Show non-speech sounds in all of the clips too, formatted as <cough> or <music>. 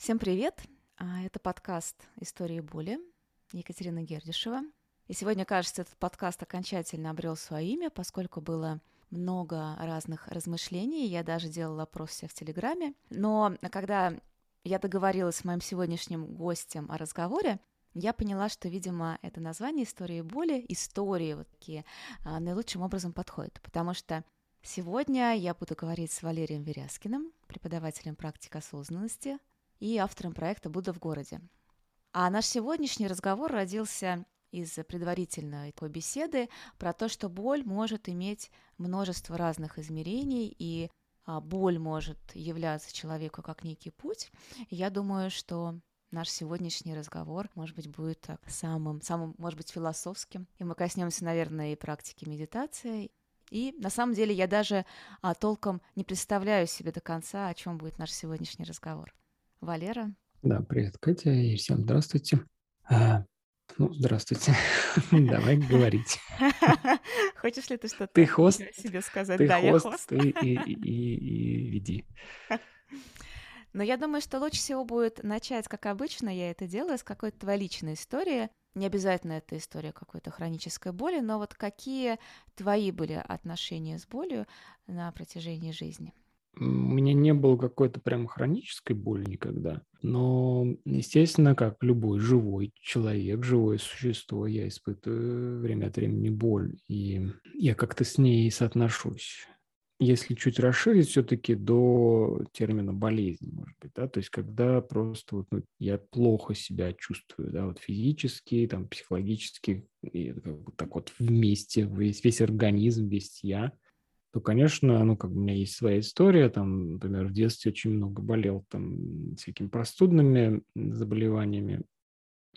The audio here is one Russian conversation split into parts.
Всем привет! А, это подкаст «Истории боли» Екатерина Гердишева. И сегодня, кажется, этот подкаст окончательно обрел свое имя, поскольку было много разных размышлений. Я даже делала опрос в Телеграме. Но когда я договорилась с моим сегодняшним гостем о разговоре, я поняла, что, видимо, это название «Истории боли», истории вот такие а, наилучшим образом подходит, потому что сегодня я буду говорить с Валерием Веряскиным, преподавателем практик осознанности, и автором проекта «Будда в городе». А наш сегодняшний разговор родился из предварительной такой беседы про то, что боль может иметь множество разных измерений, и а, боль может являться человеку как некий путь. я думаю, что наш сегодняшний разговор, может быть, будет так, самым, самым, может быть, философским. И мы коснемся, наверное, и практики медитации. И на самом деле я даже а, толком не представляю себе до конца, о чем будет наш сегодняшний разговор. Валера. Да, привет, Катя, и всем здравствуйте. А, ну, здравствуйте. <laughs> Давай говорить. <laughs> Хочешь ли ты что-то ты хост, себе сказать? Ты да, хост, я хост. Ты и, и, и, и веди. <laughs> Но я думаю, что лучше всего будет начать, как обычно я это делаю, с какой-то твоей личной истории. Не обязательно это история какой-то хронической боли, но вот какие твои были отношения с болью на протяжении жизни? У меня не было какой-то прям хронической боли никогда. Но, естественно, как любой живой человек, живое существо, я испытываю время от времени боль. И я как-то с ней соотношусь. Если чуть расширить все-таки до термина болезнь, может быть, да, то есть когда просто вот, ну, я плохо себя чувствую, да, вот физически, там, психологически, и как бы так вот вместе, весь, весь организм, весь я – то, конечно, ну, как у меня есть своя история, там, например, в детстве очень много болел там всякими простудными заболеваниями,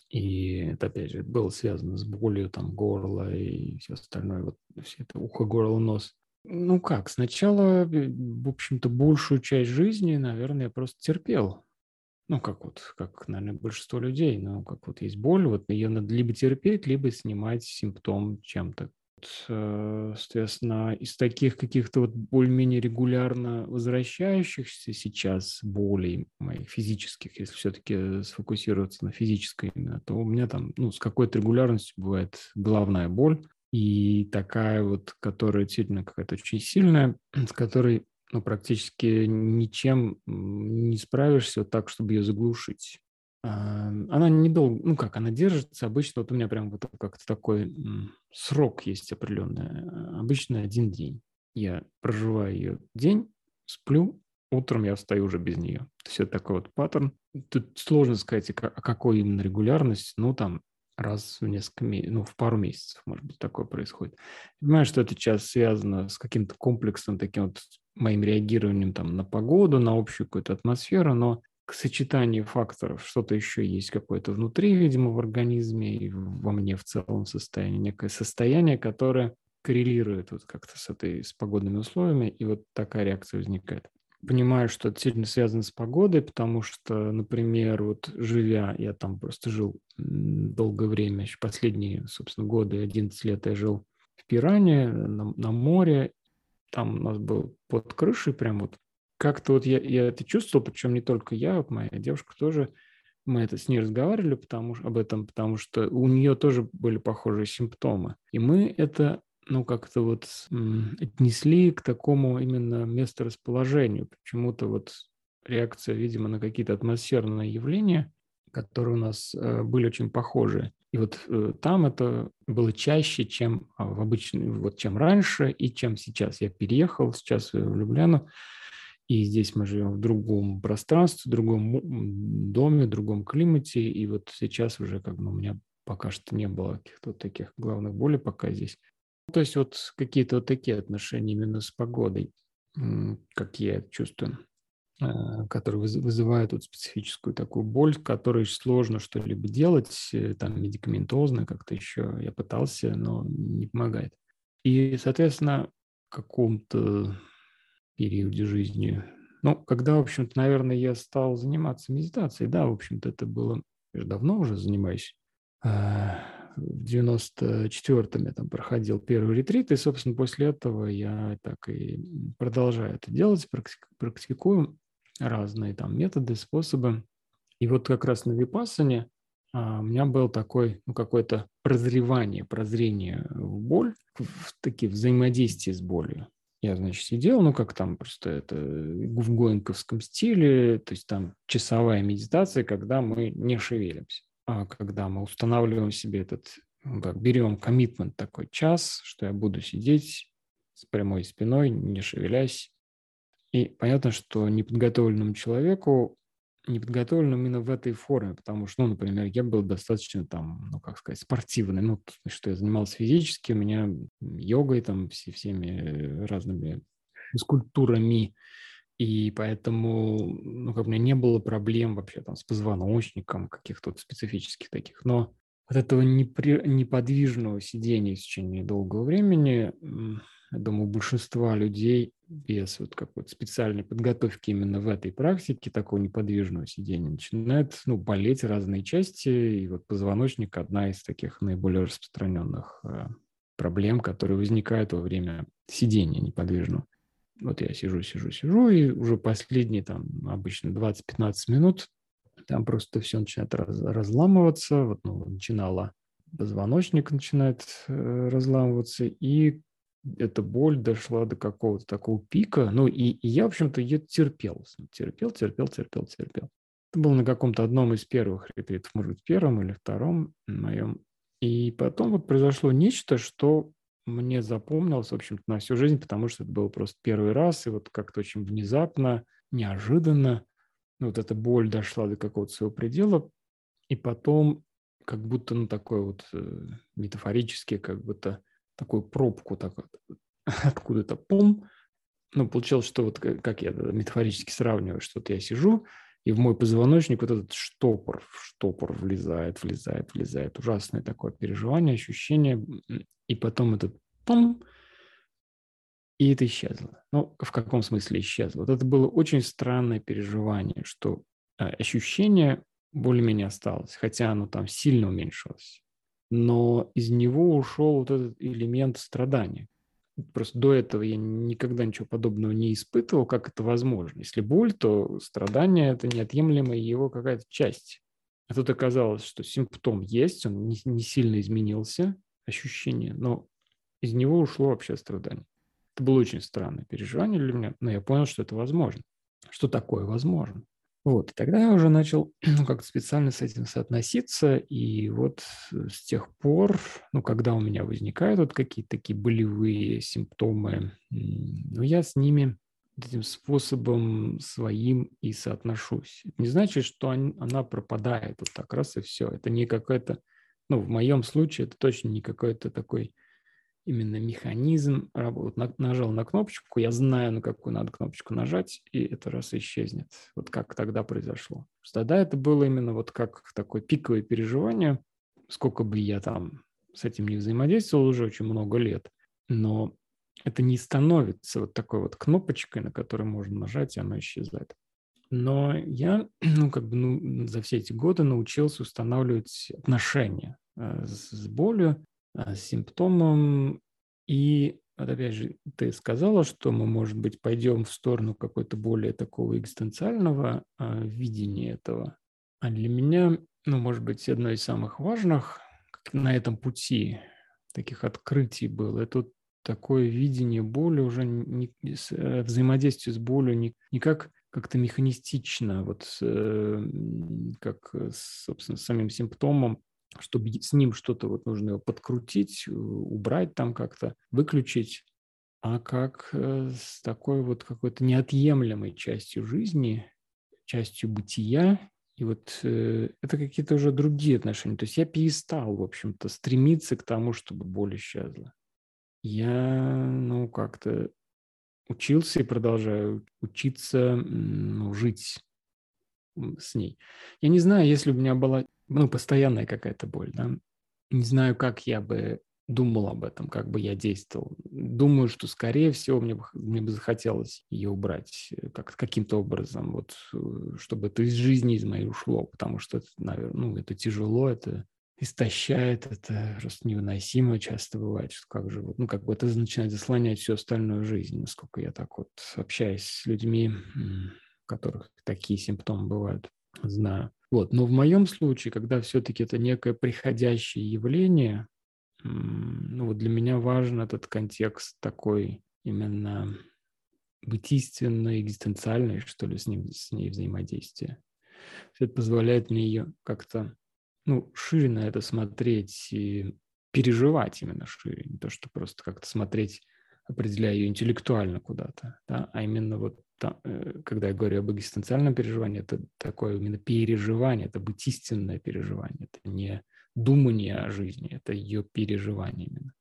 и это, опять же, было связано с болью там горла и все остальное, вот все это ухо, горло, нос. Ну как, сначала, э, в общем-то, большую часть жизни, наверное, я просто терпел. Ну, как вот, как, наверное, большинство людей, ну, как вот есть боль, вот ее надо либо терпеть, либо снимать симптом чем-то, соответственно, из таких каких-то вот более-менее регулярно возвращающихся сейчас болей моих физических, если все-таки сфокусироваться на физической именно, то у меня там, ну, с какой-то регулярностью бывает главная боль, и такая вот, которая действительно какая-то очень сильная, с которой ну, практически ничем не справишься так, чтобы ее заглушить. Она недолго, ну как, она держится обычно, вот у меня прям вот как-то такой срок есть определенный, а, обычно один день. Я проживаю ее день, сплю, утром я встаю уже без нее. То есть это такой вот паттерн. Тут сложно сказать, о какой именно регулярности, ну там раз в несколько ну в пару месяцев, может быть, такое происходит. понимаю, что это сейчас связано с каким-то комплексом таким вот моим реагированием там на погоду, на общую какую-то атмосферу, но к сочетанию факторов что-то еще есть какое-то внутри, видимо, в организме и во мне в целом состоянии, некое состояние, которое коррелирует вот как-то с этой, с погодными условиями, и вот такая реакция возникает. Понимаю, что это сильно связано с погодой, потому что, например, вот живя, я там просто жил долгое время, еще последние, собственно, годы, 11 лет я жил в Пиране, на, на море, там у нас был под крышей прям вот как-то вот я, я это чувствовал, причем не только я, моя девушка тоже, мы это с ней разговаривали потому, об этом, потому что у нее тоже были похожие симптомы. И мы это, ну, как-то вот отнесли к такому именно месторасположению. Почему-то вот реакция, видимо, на какие-то атмосферные явления, которые у нас э, были очень похожи. И вот э, там это было чаще, чем а, в обычном, вот чем раньше и чем сейчас. Я переехал сейчас в Любляну, и здесь мы живем в другом пространстве, в другом доме, в другом климате. И вот сейчас уже как бы у меня пока что не было каких-то таких главных болей пока здесь. То есть вот какие-то вот такие отношения именно с погодой, как я чувствую, э, которые вызывают вот специфическую такую боль, которой сложно что-либо делать, э, там медикаментозно как-то еще я пытался, но не помогает. И, соответственно, каком-то периоде жизни. Ну, когда, в общем-то, наверное, я стал заниматься медитацией, да, в общем-то, это было, я давно уже занимаюсь. А, в 94-м я там проходил первый ретрит, и, собственно, после этого я так и продолжаю это делать, практикую разные там методы, способы. И вот как раз на випассане а, у меня был такой, ну, какое-то прозревание, прозрение в боль, в такие взаимодействия с болью. Я, значит, сидел, ну, как там просто это в гоинковском стиле, то есть там часовая медитация, когда мы не шевелимся, а когда мы устанавливаем себе этот, ну, как берем коммитмент такой час, что я буду сидеть с прямой спиной, не шевелясь. И понятно, что неподготовленному человеку не подготовлен именно в этой форме, потому что, ну, например, я был достаточно там, ну, как сказать, спортивный, ну, что я занимался физически, у меня йогой там, все, всеми разными физкультурами, и поэтому, ну, как у меня не было проблем вообще там с позвоночником, каких-то специфических таких, но от этого непри... неподвижного сидения в течение долгого времени я думаю, большинства людей без вот какой-то специальной подготовки именно в этой практике такого неподвижного сидения начинает ну, болеть разные части, и вот позвоночник – одна из таких наиболее распространенных э, проблем, которые возникают во время сидения неподвижного. Вот я сижу, сижу, сижу, и уже последние там обычно 20-15 минут там просто все начинает раз, разламываться. Вот ну, начинало позвоночник начинает э, разламываться, и эта боль дошла до какого-то такого пика. Ну, и, и я, в общем-то, ее терпел. Терпел, терпел, терпел, терпел. Это было на каком-то одном из первых ретритов, может быть, первом или втором моем. И потом вот произошло нечто, что мне запомнилось, в общем-то, на всю жизнь, потому что это был просто первый раз, и вот как-то очень внезапно, неожиданно, ну, вот эта боль дошла до какого-то своего предела, и потом как будто, ну, такой вот э, метафорически, как будто такую пробку так вот, <laughs> откуда-то пум. Ну, получилось, что вот как я метафорически сравниваю, что вот я сижу, и в мой позвоночник вот этот штопор, штопор влезает, влезает, влезает. Ужасное такое переживание, ощущение. И потом этот пум, и это исчезло. Ну, в каком смысле исчезло? Вот это было очень странное переживание, что а, ощущение более-менее осталось, хотя оно там сильно уменьшилось но из него ушел вот этот элемент страдания. Просто до этого я никогда ничего подобного не испытывал, как это возможно. Если боль, то страдание – это неотъемлемая его какая-то часть. А тут оказалось, что симптом есть, он не, не сильно изменился, ощущение, но из него ушло вообще страдание. Это было очень странное переживание для меня, но я понял, что это возможно. Что такое возможно? Вот, и тогда я уже начал <clears throat> ну, как-то специально с этим соотноситься, и вот с тех пор, ну, когда у меня возникают вот какие-то такие болевые симптомы, ну, я с ними этим способом своим и соотношусь. Это не значит, что она пропадает вот так раз и все. Это не какой-то, ну, в моем случае это точно не какой-то такой именно механизм работы. Нажал на кнопочку, я знаю, на какую надо кнопочку нажать, и это раз исчезнет. Вот как тогда произошло. Тогда это было именно вот как такое пиковое переживание, сколько бы я там с этим не взаимодействовал уже очень много лет, но это не становится вот такой вот кнопочкой, на которую можно нажать, и оно исчезает. Но я, <clears throat> ну, как бы, ну, за все эти годы научился устанавливать отношения э, с болью, а, симптомом. И вот опять же, ты сказала, что мы, может быть, пойдем в сторону какой-то более такого экзистенциального а, видения этого. А для меня, ну, может быть, одно из самых важных на этом пути таких открытий было, это такое видение боли уже не, э, взаимодействие с болью не, не как как-то механистично, вот э, как, собственно, с самим симптомом, чтобы с ним что-то вот нужно его подкрутить, убрать там как-то, выключить, а как э, с такой вот какой-то неотъемлемой частью жизни, частью бытия, и вот э, это какие-то уже другие отношения. То есть я перестал, в общем-то, стремиться к тому, чтобы боль исчезла. Я, ну, как-то учился и продолжаю учиться, ну, жить с ней. Я не знаю, если у меня была ну, постоянная какая-то боль, да. Не знаю, как я бы думал об этом, как бы я действовал. Думаю, что, скорее всего, мне бы, мне бы захотелось ее убрать э, как, каким-то образом, вот, э, чтобы это из жизни из моей ушло, потому что, это, наверное, ну, это тяжело, это истощает, это просто невыносимо часто бывает, что как же, ну, как бы это начинает заслонять всю остальную жизнь, насколько я так вот общаюсь с людьми, у которых такие симптомы бывают, знаю. Вот. Но в моем случае, когда все-таки это некое приходящее явление, ну вот для меня важен этот контекст такой именно бытийственный, экзистенциальный, что ли, с, ним, с ней взаимодействия. Это позволяет мне ее как-то ну, шире на это смотреть и переживать именно шире, не то, что просто как-то смотреть, определяя ее интеллектуально куда-то, да, а именно вот э, когда я говорю об экзистенциальном переживании, это такое именно переживание, это быть истинное переживание, это не думание о жизни, это ее переживание именно.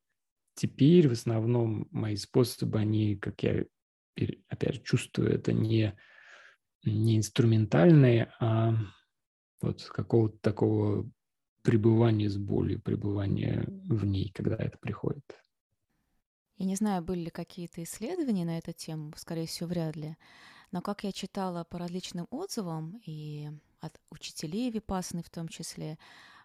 Теперь в основном мои способы, они, как я опять чувствую, это не, не инструментальные, а вот какого-то такого пребывания с болью, пребывания в ней, когда это приходит. Я не знаю, были ли какие-то исследования на эту тему, скорее всего, вряд ли. Но как я читала по различным отзывам и от учителей Випасны в том числе,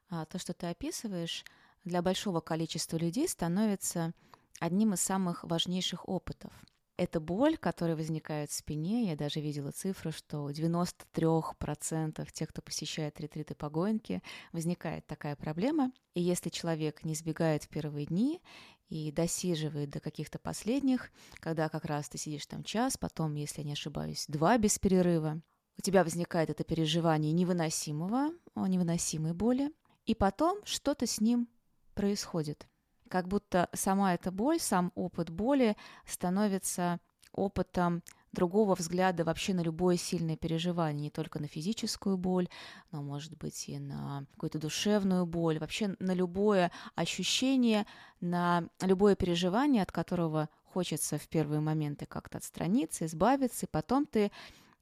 а, то, что ты описываешь, для большого количества людей становится одним из самых важнейших опытов – это боль, которая возникает в спине. Я даже видела цифру, что у 93% тех, кто посещает ретриты по Гоинке, возникает такая проблема. И если человек не сбегает в первые дни и досиживает до каких-то последних, когда как раз ты сидишь там час, потом, если я не ошибаюсь, два без перерыва, у тебя возникает это переживание невыносимого, невыносимой боли, и потом что-то с ним происходит. Как будто сама эта боль, сам опыт боли становится опытом другого взгляда вообще на любое сильное переживание, не только на физическую боль, но, может быть, и на какую-то душевную боль, вообще на любое ощущение, на любое переживание, от которого хочется в первые моменты как-то отстраниться, избавиться, и потом ты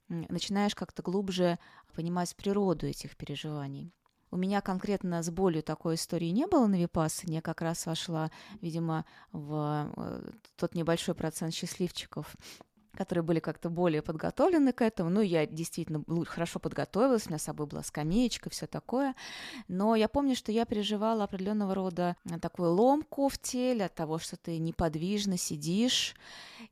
начинаешь как-то глубже понимать природу этих переживаний. У меня конкретно с болью такой истории не было на Випассане. Я как раз вошла, видимо, в э, тот небольшой процент счастливчиков, которые были как-то более подготовлены к этому. Ну, я действительно хорошо подготовилась, у меня с собой была скамеечка, все такое. Но я помню, что я переживала определенного рода э, такую ломку в теле от того, что ты неподвижно сидишь,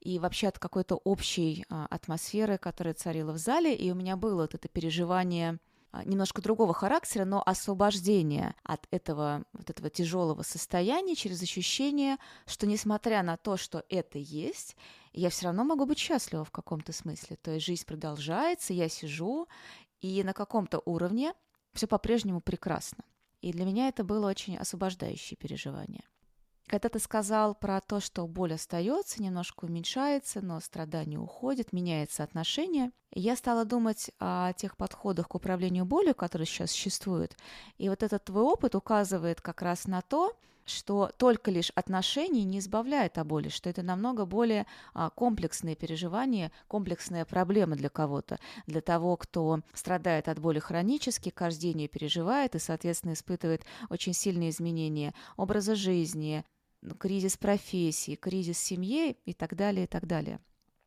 и вообще от какой-то общей а, атмосферы, которая царила в зале. И у меня было вот это переживание а, немножко другого характера, но освобождение от этого, вот этого тяжелого состояния через ощущение, что несмотря на то, что это есть, я все равно могу быть счастлива в каком-то смысле. То есть жизнь продолжается, я сижу, и на каком-то уровне все по-прежнему прекрасно. И для меня это было очень освобождающее переживание. Когда ты сказал про то, что боль остается, немножко уменьшается, но страдание уходит, меняется отношение, я стала думать о тех подходах к управлению болью, которые сейчас существуют. И вот этот твой опыт указывает как раз на то, что только лишь отношения не избавляет от боли, что это намного более а, комплексные переживания, комплексная проблема для кого-то, для того, кто страдает от боли хронически, каждый день ее переживает и, соответственно, испытывает очень сильные изменения образа жизни, кризис профессии, кризис семьи и так далее, и так далее.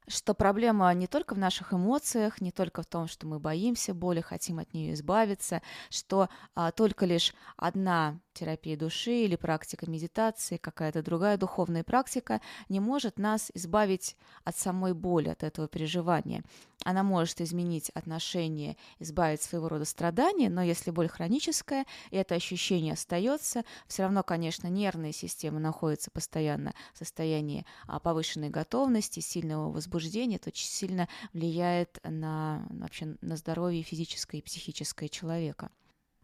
Что проблема не только в наших эмоциях, не только в том, что мы боимся боли, хотим от нее избавиться, что а, только лишь одна терапия души или практика медитации, какая-то другая духовная практика не может нас избавить от самой боли, от этого переживания. Она может изменить отношение, избавить своего рода страдания, но если боль хроническая, и это ощущение остается, все равно, конечно, нервная система находится постоянно в состоянии а, повышенной готовности, сильного возбуждения, это очень сильно влияет на, вообще, на здоровье физическое и психическое человека.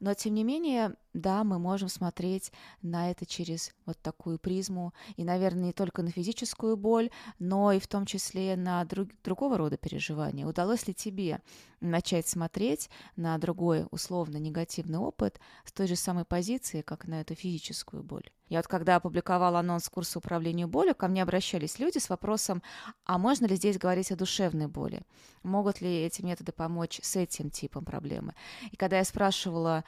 Но, тем не менее, да, мы можем смотреть на это через вот такую призму, и, наверное, не только на физическую боль, но и в том числе на друг, другого рода переживания. Удалось ли тебе начать смотреть на другой условно негативный опыт с той же самой позиции, как на эту физическую боль? Я вот когда опубликовала анонс курса управления болью, ко мне обращались люди с вопросом, а можно ли здесь говорить о душевной боли? Могут ли эти методы помочь с этим типом проблемы? И когда я спрашивала,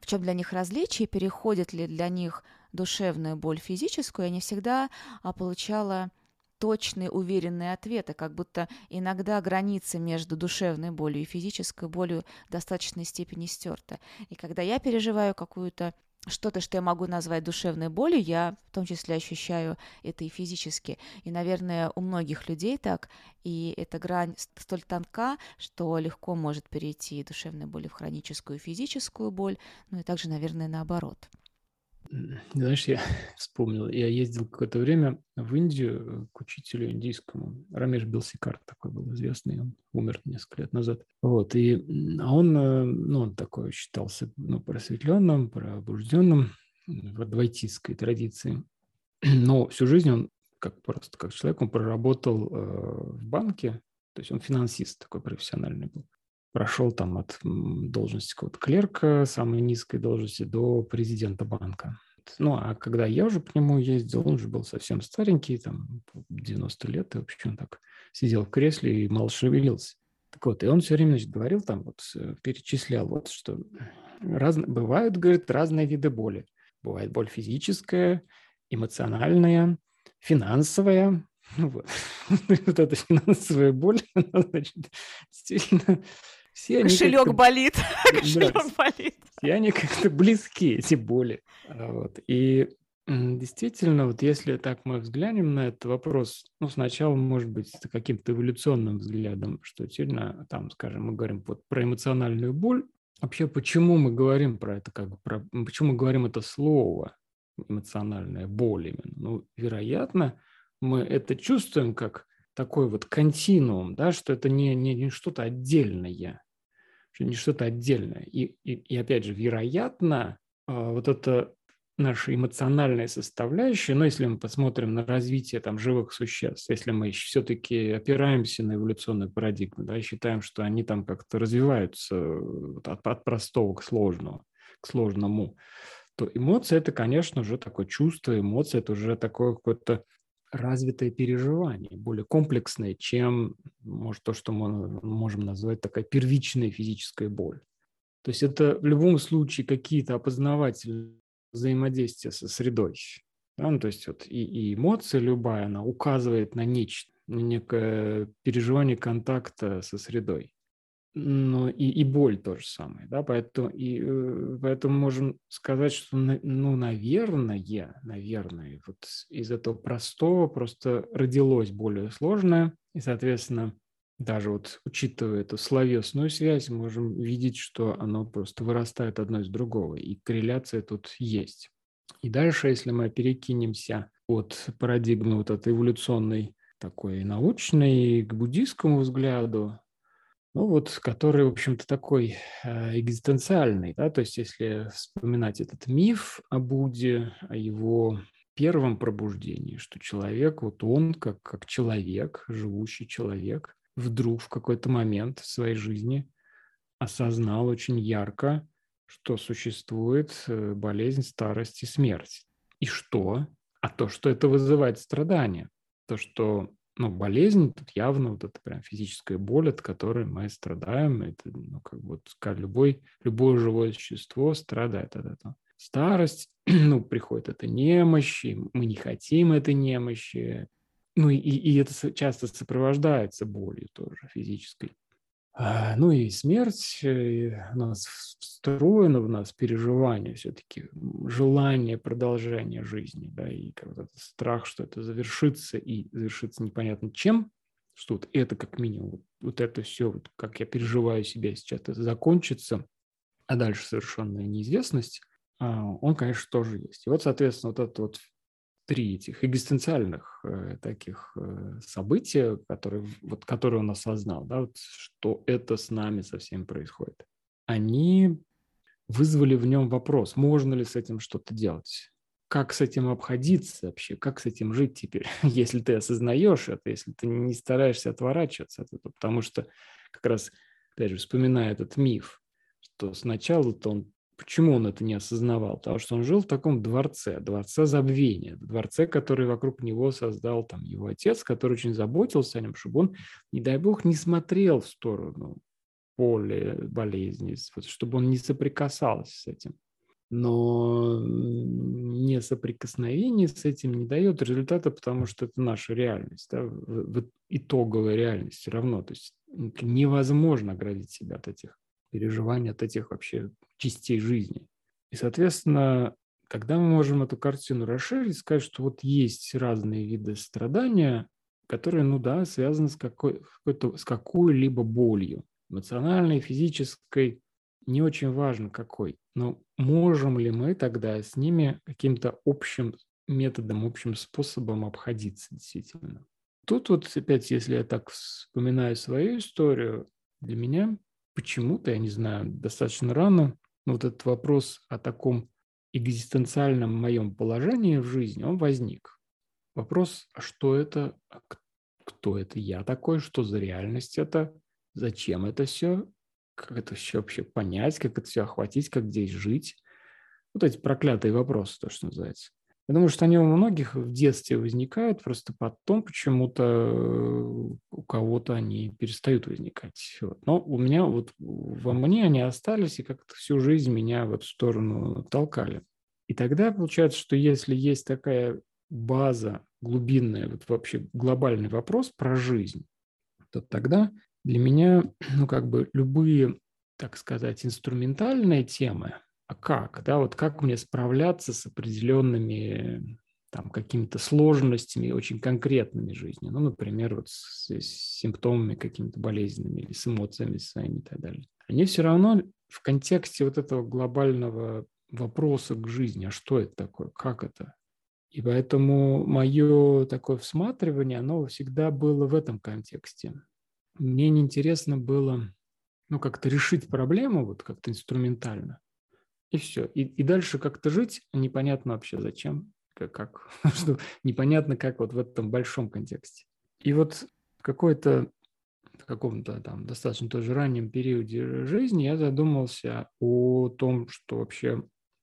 в чем для них различие, переходит ли для них душевную боль физическую, я не всегда а, получала точные, уверенные ответы, как будто иногда граница между душевной болью и физической болью в достаточной степени стерта. И когда я переживаю какую-то что-то, что я могу назвать душевной болью, я в том числе ощущаю это и физически. И, наверное, у многих людей так, и эта грань столь тонка, что легко может перейти душевной боли в хроническую физическую боль, ну и также, наверное, наоборот. Знаешь, я <laughs> вспомнил, я ездил какое-то время в Индию э, к учителю индийскому. Рамеш Белсикар такой был известный, он умер несколько лет назад. Вот, и а он, э, ну, он такой считался ну, просветленным, пробужденным в адвайтистской традиции. <clears throat> Но всю жизнь он, как просто как человек, он проработал э, в банке, то есть он финансист такой профессиональный был прошел там от должности какого-то клерка, самой низкой должности, до президента банка. Ну, а когда я уже к нему ездил, он уже был совсем старенький, там, 90 лет, и вообще он так сидел в кресле и мало шевелился. Так вот, и он все время значит, говорил там, вот, э, перечислял, вот, что раз, бывают, говорит, разные виды боли. Бывает боль физическая, эмоциональная, финансовая, <laughs> вот. <laughs> вот эта финансовая боль, <laughs> она, значит, действительно все Кошелек болит. <laughs> Кошелек болит. Все они как-то близки, эти боли. А вот. И действительно, вот если так мы взглянем на этот вопрос, ну, сначала, может быть, каким-то эволюционным взглядом, что действительно, там, скажем, мы говорим вот про эмоциональную боль, Вообще, почему мы говорим про это, как про, почему мы говорим это слово эмоциональная боль именно? Ну, вероятно, мы это чувствуем как такой вот континуум, да, что это не, не, не что-то отдельное, не что-то отдельное. И, и, и опять же, вероятно, а, вот это наша эмоциональная составляющая, но если мы посмотрим на развитие там живых существ, если мы все-таки опираемся на эволюционную парадигму, да, и считаем, что они там как-то развиваются от, от простого к сложному, к сложному, то эмоция – это, конечно, уже такое чувство, эмоция – это уже такое какое-то развитое переживание, более комплексное, чем, может, то, что мы можем назвать такая первичная физическая боль. То есть это в любом случае какие-то опознавательные взаимодействия со средой. Да? Ну, то есть вот и, и эмоция любая, она указывает на нечто, на некое переживание контакта со средой но и, и боль то же самое, да, поэтому, и, э, поэтому можем сказать, что, ну, наверное, наверное, вот из этого простого просто родилось более сложное, и, соответственно, даже вот учитывая эту словесную связь, можем видеть, что оно просто вырастает одно из другого, и корреляция тут есть. И дальше, если мы перекинемся от парадигмы вот этой эволюционной такой научной к буддийскому взгляду, ну вот, который, в общем-то, такой э, экзистенциальный, да, то есть если вспоминать этот миф о Будде, о его первом пробуждении, что человек, вот он как, как человек, живущий человек, вдруг в какой-то момент в своей жизни осознал очень ярко, что существует э, болезнь, старость и смерть. И что? А то, что это вызывает страдания. То, что ну, болезнь, тут явно вот это прям физическая боль, от которой мы страдаем. Это, ну, как бы, вот, любой, любое живое существо страдает от этого. Старость, <clears throat> ну, приходит эта немощь, и мы не хотим этой немощи. Ну, и, и это часто сопровождается болью тоже физической. А, ну и смерть у нас встроено в нас переживание все-таки, желание продолжения жизни, да, и как этот страх, что это завершится и завершится непонятно чем, что вот это как минимум, вот, вот это все, вот как я переживаю себя сейчас, это закончится, а дальше совершенная неизвестность, а, он, конечно, тоже есть. И вот, соответственно, вот это вот три этих экзистенциальных э, таких э, события, которые, вот, которые он осознал, да, вот, что это с нами совсем происходит, они вызвали в нем вопрос, можно ли с этим что-то делать, как с этим обходиться вообще, как с этим жить теперь, <laughs> если ты осознаешь это, если ты не стараешься отворачиваться от этого, потому что как раз, опять же, вспоминая этот миф, что сначала-то он Почему он это не осознавал? Потому что он жил в таком дворце, дворце забвения, дворце, который вокруг него создал там его отец, который очень заботился о нем, чтобы он, не дай бог, не смотрел в сторону поля болезни, чтобы он не соприкасался с этим. Но не соприкосновение с этим не дает результата, потому что это наша реальность, да, итоговая реальность все равно. То есть невозможно оградить себя от этих переживаний, от этих вообще частей жизни. И, соответственно, тогда мы можем эту картину расширить, сказать, что вот есть разные виды страдания, которые, ну да, связаны с, какой, с какой-либо болью, эмоциональной, физической, не очень важно какой. Но можем ли мы тогда с ними каким-то общим методом, общим способом обходиться действительно? Тут вот опять, если я так вспоминаю свою историю, для меня почему-то, я не знаю, достаточно рано, вот этот вопрос о таком экзистенциальном моем положении в жизни, он возник. Вопрос, а что это, а кто это я такой, что за реальность это, зачем это все, как это все вообще понять, как это все охватить, как здесь жить. Вот эти проклятые вопросы, то, что называется. Я думаю, что они у многих в детстве возникают, просто потом почему-то э, у кого-то они перестают возникать. Вот. Но у меня вот во мне они остались и как-то всю жизнь меня в эту сторону толкали. И тогда получается, что если есть такая база глубинная, вот вообще глобальный вопрос про жизнь, то тогда для меня, <clears throat> ну, как бы любые, так сказать, инструментальные темы, а как, да, вот как мне справляться с определенными там какими-то сложностями очень конкретными жизни, ну, например, вот с, с симптомами какими-то болезненными или с эмоциями своими и так далее. Они все равно в контексте вот этого глобального вопроса к жизни, а что это такое, как это? И поэтому мое такое всматривание, оно всегда было в этом контексте. Мне неинтересно было, ну, как-то решить проблему, вот как-то инструментально, и все. И, и дальше как-то жить непонятно вообще зачем, как, как <laughs> что непонятно как вот в этом большом контексте. И вот какой-то в каком-то там достаточно тоже раннем периоде жизни я задумался о том, что вообще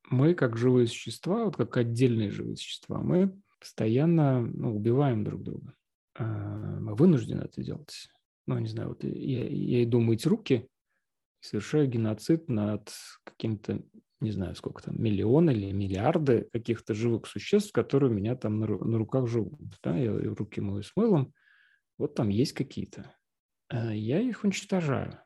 мы как живые существа, вот как отдельные живые существа, мы постоянно ну, убиваем друг друга. А, мы вынуждены это делать. Ну, не знаю, вот я, я иду мыть руки, совершаю геноцид над каким-то не знаю, сколько там, миллионы или миллиарды каких-то живых существ, которые у меня там на, на руках живут. Да? Я руки мою с мылом, вот там есть какие-то. А я их уничтожаю.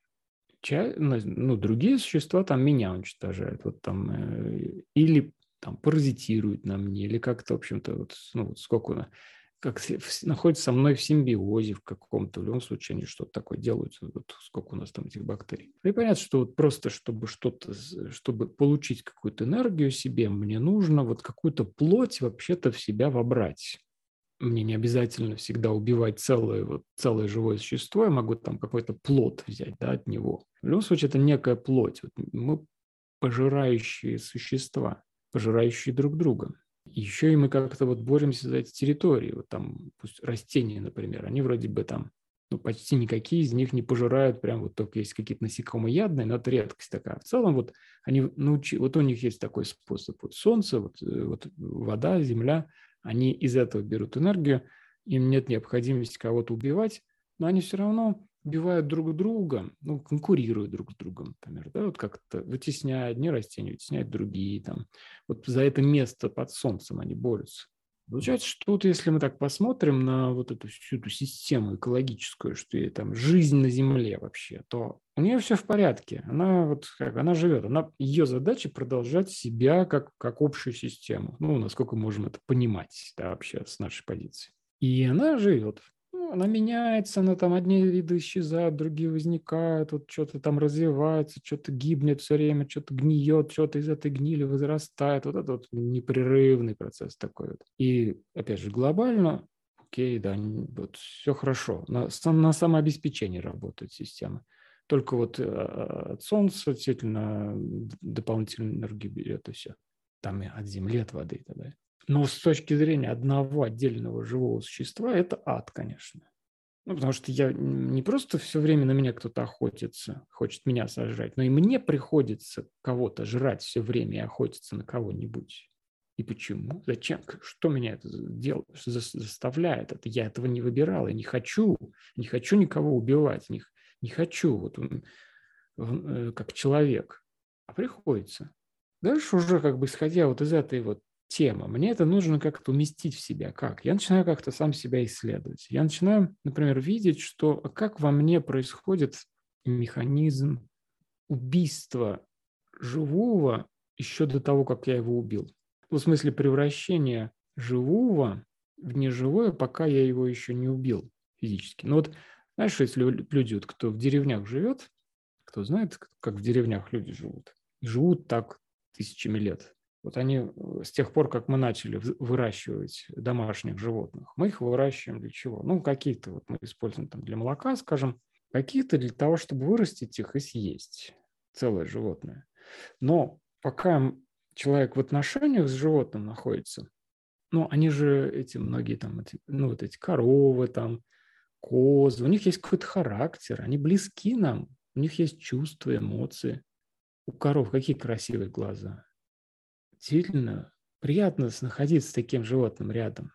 Ча... Ну, другие существа там меня уничтожают. Вот там, э, или там паразитируют на мне, или как-то, в общем-то, вот, ну, вот сколько как находятся со мной в симбиозе в каком-то, в любом случае они что-то такое делают, вот сколько у нас там этих бактерий. И понятно, что вот просто чтобы что-то, чтобы получить какую-то энергию себе, мне нужно вот какую-то плоть вообще-то в себя вобрать. Мне не обязательно всегда убивать целое, вот, целое живое существо, я могу там какой-то плод взять да, от него. В любом случае это некая плоть. Вот мы пожирающие существа, пожирающие друг друга. Еще и мы как-то вот боремся за эти территории. Вот там пусть растения, например, они вроде бы там, ну, почти никакие из них не пожирают, прям вот только есть какие-то насекомоядные, но это редкость такая. В целом вот они научи, вот у них есть такой способ. Вот солнце, вот, э, вот вода, земля, они из этого берут энергию, им нет необходимости кого-то убивать, но они все равно убивают друг друга, ну, конкурируют друг с другом, например, да, вот как-то вытесняют, одни растения вытесняют другие, там, вот за это место под солнцем они борются. Получается, что вот если мы так посмотрим на вот эту всю эту систему экологическую, что и там жизнь на Земле вообще, то у нее все в порядке. Она вот как она живет. Она, ее задача продолжать себя как, как общую систему. Ну, насколько можем это понимать, да, вообще с нашей позиции. И она живет. Ну, она меняется, она там одни виды исчезают, другие возникают, вот что-то там развивается, что-то гибнет все время, что-то гниет, что-то из этой гнили возрастает. Вот это вот непрерывный процесс такой вот. И, опять же, глобально, окей, да, вот все хорошо. На, на самообеспечении работает система. Только вот э, от солнца действительно дополнительную энергию берет и все. Там и от земли, от воды и так далее. Но с точки зрения одного отдельного живого существа это ад, конечно. Ну, потому что я не просто все время на меня кто-то охотится, хочет меня сожрать, но и мне приходится кого-то жрать все время и охотиться на кого-нибудь. И почему? Зачем? Что меня это делает? Заставляет это? Я этого не выбирал. Я не хочу. Не хочу никого убивать. Не, не хочу. Вот э, как человек. А приходится. Дальше уже как бы исходя вот из этой вот тема. Мне это нужно как-то уместить в себя. Как? Я начинаю как-то сам себя исследовать. Я начинаю, например, видеть, что а как во мне происходит механизм убийства живого еще до того, как я его убил. В смысле превращения живого в неживое, пока я его еще не убил физически. Ну вот, знаешь, если люди, вот, кто в деревнях живет, кто знает, как в деревнях люди живут, живут так тысячами лет. Вот они э, с тех пор, как мы начали выращивать домашних животных, мы их выращиваем для чего? Ну, какие-то вот мы используем там для молока, скажем, какие-то для того, чтобы вырастить их и съесть целое животное. Но пока человек в отношениях с животным находится, ну, они же эти многие там, эти, ну, вот эти коровы там, козы, у них есть какой-то характер, они близки нам, у них есть чувства, эмоции. У коров какие красивые глаза. Действительно, приятно находиться с таким животным рядом.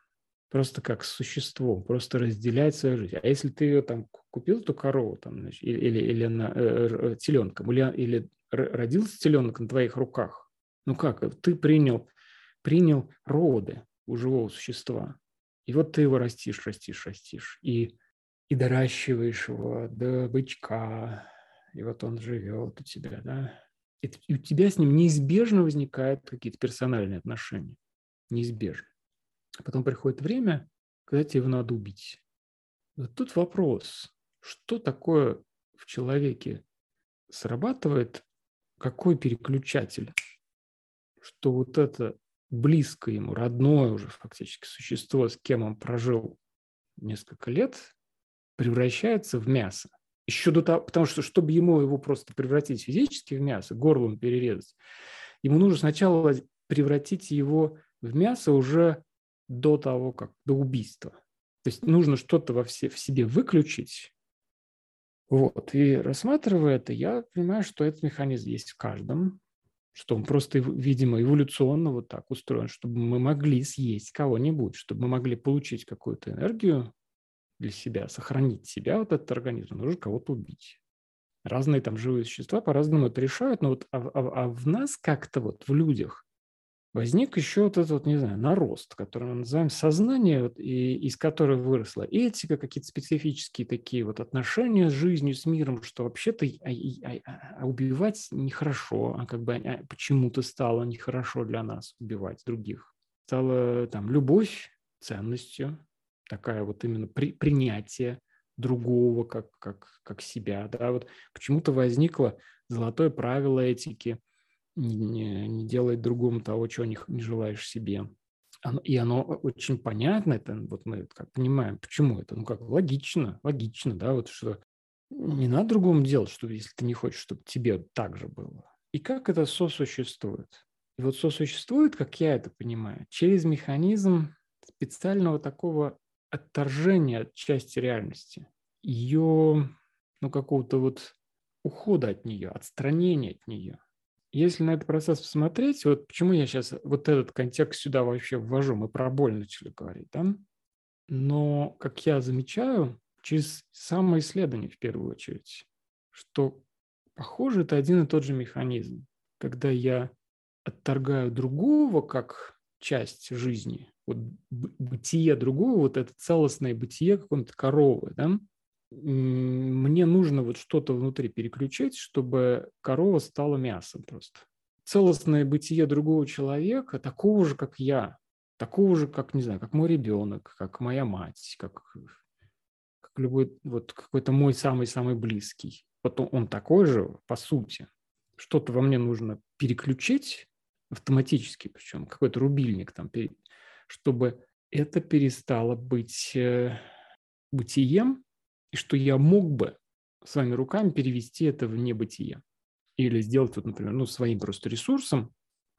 Просто как с существом, просто разделять свою жизнь. А если ты ее там купил, эту корову там, или, или, или на, э, теленком, или, или родился теленок на твоих руках, ну как, ты принял, принял роды у живого существа. И вот ты его растишь, растишь, растишь. И, и доращиваешь его до бычка. И вот он живет у тебя, да. И, и у тебя с ним неизбежно возникают какие-то персональные отношения. Неизбежно. А потом приходит время, когда тебе его надо убить. Вот тут вопрос, что такое в человеке срабатывает, какой переключатель, что вот это близкое ему, родное уже фактически существо, с кем он прожил несколько лет, превращается в мясо. Еще до того, потому что, чтобы ему его просто превратить физически в мясо, горлом перерезать, ему нужно сначала превратить его в мясо уже до того, как до убийства. То есть нужно что-то во все, в себе выключить. Вот. И рассматривая это, я понимаю, что этот механизм есть в каждом что он просто, видимо, эволюционно вот так устроен, чтобы мы могли съесть кого-нибудь, чтобы мы могли получить какую-то энергию для себя, сохранить себя, вот этот организм, нужно кого-то убить. Разные там живые существа по-разному это решают, но вот а, а, а в нас как-то вот в людях возник еще вот этот, вот, не знаю, нарост, который мы называем сознание, вот, и, из которого выросла этика, какие-то специфические такие вот отношения с жизнью, с миром, что вообще-то а, а, а убивать нехорошо, а как бы а, почему-то стало нехорошо для нас убивать других. Стала там любовь ценностью, такая вот именно при, принятие другого как, как, как себя. Да? Вот почему-то возникло золотое правило этики – не, не делает другому того, чего не, не желаешь себе. И оно очень понятно, это вот мы как понимаем, почему это, ну как логично, логично, да, вот что не надо другому делать, что если ты не хочешь, чтобы тебе так же было. И как это сосуществует? И вот сосуществует, как я это понимаю, через механизм специального такого отторжения от части реальности, ее, ну, какого-то вот ухода от нее, отстранения от нее если на этот процесс посмотреть, вот почему я сейчас вот этот контекст сюда вообще ввожу, мы про боль начали говорить, да? Но, как я замечаю, через самоисследование в первую очередь, что, похоже, это один и тот же механизм. Когда я отторгаю другого как часть жизни, вот бытие другого, вот это целостное бытие какой-то коровы, да, мне нужно вот что-то внутри переключить, чтобы корова стала мясом просто. Целостное бытие другого человека, такого же, как я, такого же, как, не знаю, как мой ребенок, как моя мать, как, как любой, вот какой-то мой самый-самый близкий. Вот он, он такой же, по сути. Что-то во мне нужно переключить автоматически, причем какой-то рубильник там, чтобы это перестало быть э, бытием, и что я мог бы своими руками перевести это в небытие. Или сделать, вот, например, ну, своим просто ресурсом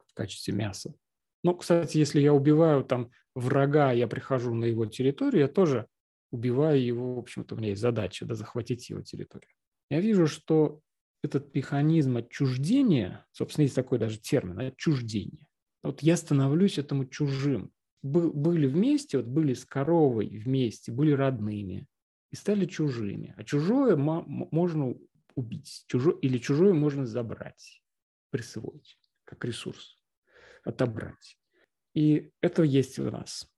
в качестве мяса. Но, кстати, если я убиваю там врага, я прихожу на его территорию, я тоже убиваю его, в общем-то, у меня есть задача, да, захватить его территорию. Я вижу, что этот механизм отчуждения, собственно, есть такой даже термин, отчуждение. Вот я становлюсь этому чужим. Были вместе, вот были с коровой вместе, были родными, и стали чужими. А чужое можно убить, чужое, или чужое можно забрать, присвоить, как ресурс, отобрать. И это есть в нас.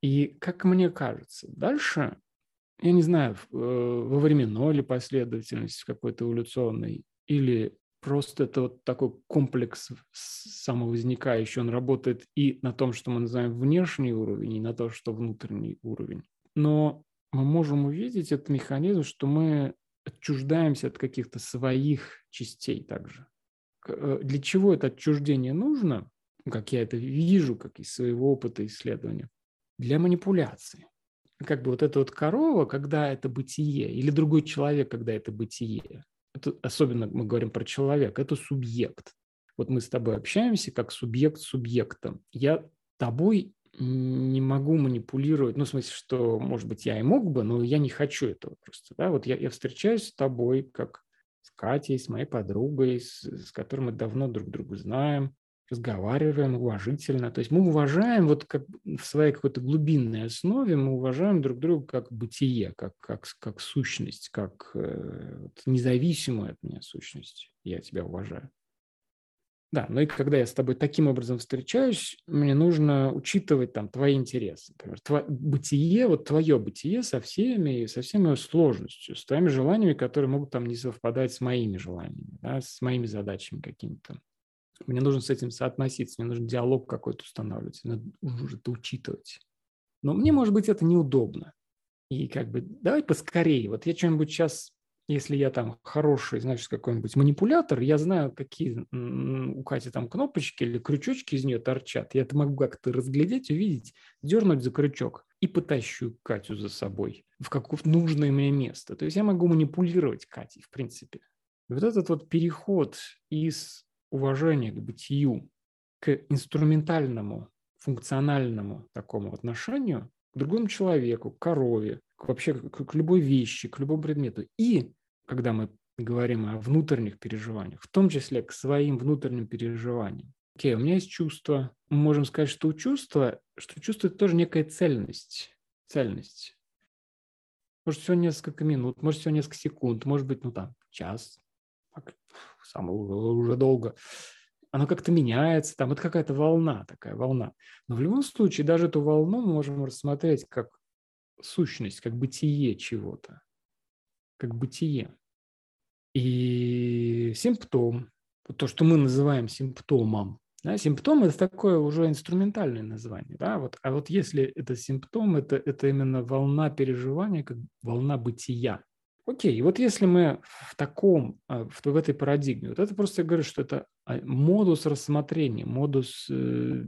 И, как мне кажется, дальше, я не знаю, э, во временной или последовательности какой-то эволюционной, или просто это вот такой комплекс самовозникающий, он работает и на том, что мы называем внешний уровень, и на то, что внутренний уровень. Но мы можем увидеть этот механизм, что мы отчуждаемся от каких-то своих частей также. Э, для чего это отчуждение нужно, как я это вижу, как из своего опыта исследования? Для манипуляции. Как бы вот эта вот корова, когда это бытие, или другой человек, когда это бытие, это, особенно мы говорим про человека, это субъект. Вот мы с тобой общаемся как субъект с субъектом. Я тобой не могу манипулировать, ну, в смысле, что, может быть, я и мог бы, но я не хочу этого просто, да, вот я, я встречаюсь с тобой, как с Катей, с моей подругой, с, с которой мы давно друг друга знаем, разговариваем уважительно, то есть мы уважаем вот как в своей какой-то глубинной основе, мы уважаем друг друга как бытие, как, как, как сущность, как э, вот, независимую от меня сущность, я тебя уважаю. Да, ну и когда я с тобой таким образом встречаюсь, мне нужно учитывать там твои интересы. Например, тво, бытие, вот твое бытие со всеми, со всеми сложностью, с твоими желаниями, которые могут там не совпадать с моими желаниями, да, с моими задачами какими-то. Мне нужно с этим соотноситься, мне нужно диалог какой-то устанавливать, надо уже это учитывать. Но мне, может быть, это неудобно. И как бы давай поскорее. Вот я что-нибудь сейчас если я там хороший, значит, какой-нибудь манипулятор, я знаю, какие у Кати там кнопочки или крючочки из нее торчат. Я это могу как-то разглядеть, увидеть, дернуть за крючок и потащу Катю за собой в какое нужное мне место. То есть я могу манипулировать Катей, в принципе. Вот этот вот переход из уважения к бытию к инструментальному, функциональному такому отношению к другому человеку, к корове, к, вообще к, к любой вещи, к любому предмету. И когда мы говорим о внутренних переживаниях, в том числе к своим внутренним переживаниям. Окей, у меня есть чувство. Мы можем сказать, что у чувства, что чувство – это тоже некая цельность. Цельность. Может, всего несколько минут, может, всего несколько секунд, может быть, ну там, час, самое уже долго оно как-то меняется, там это какая-то волна, такая волна. Но в любом случае даже эту волну мы можем рассмотреть как сущность, как бытие чего-то, как бытие. И симптом, то, что мы называем симптомом, да, симптом – это такое уже инструментальное название. Да? Вот, а вот если это симптом, это, это именно волна переживания, как волна бытия. Окей, вот если мы в таком, а, в, в этой парадигме, вот это просто я говорю, что это а, модус рассмотрения, модус э,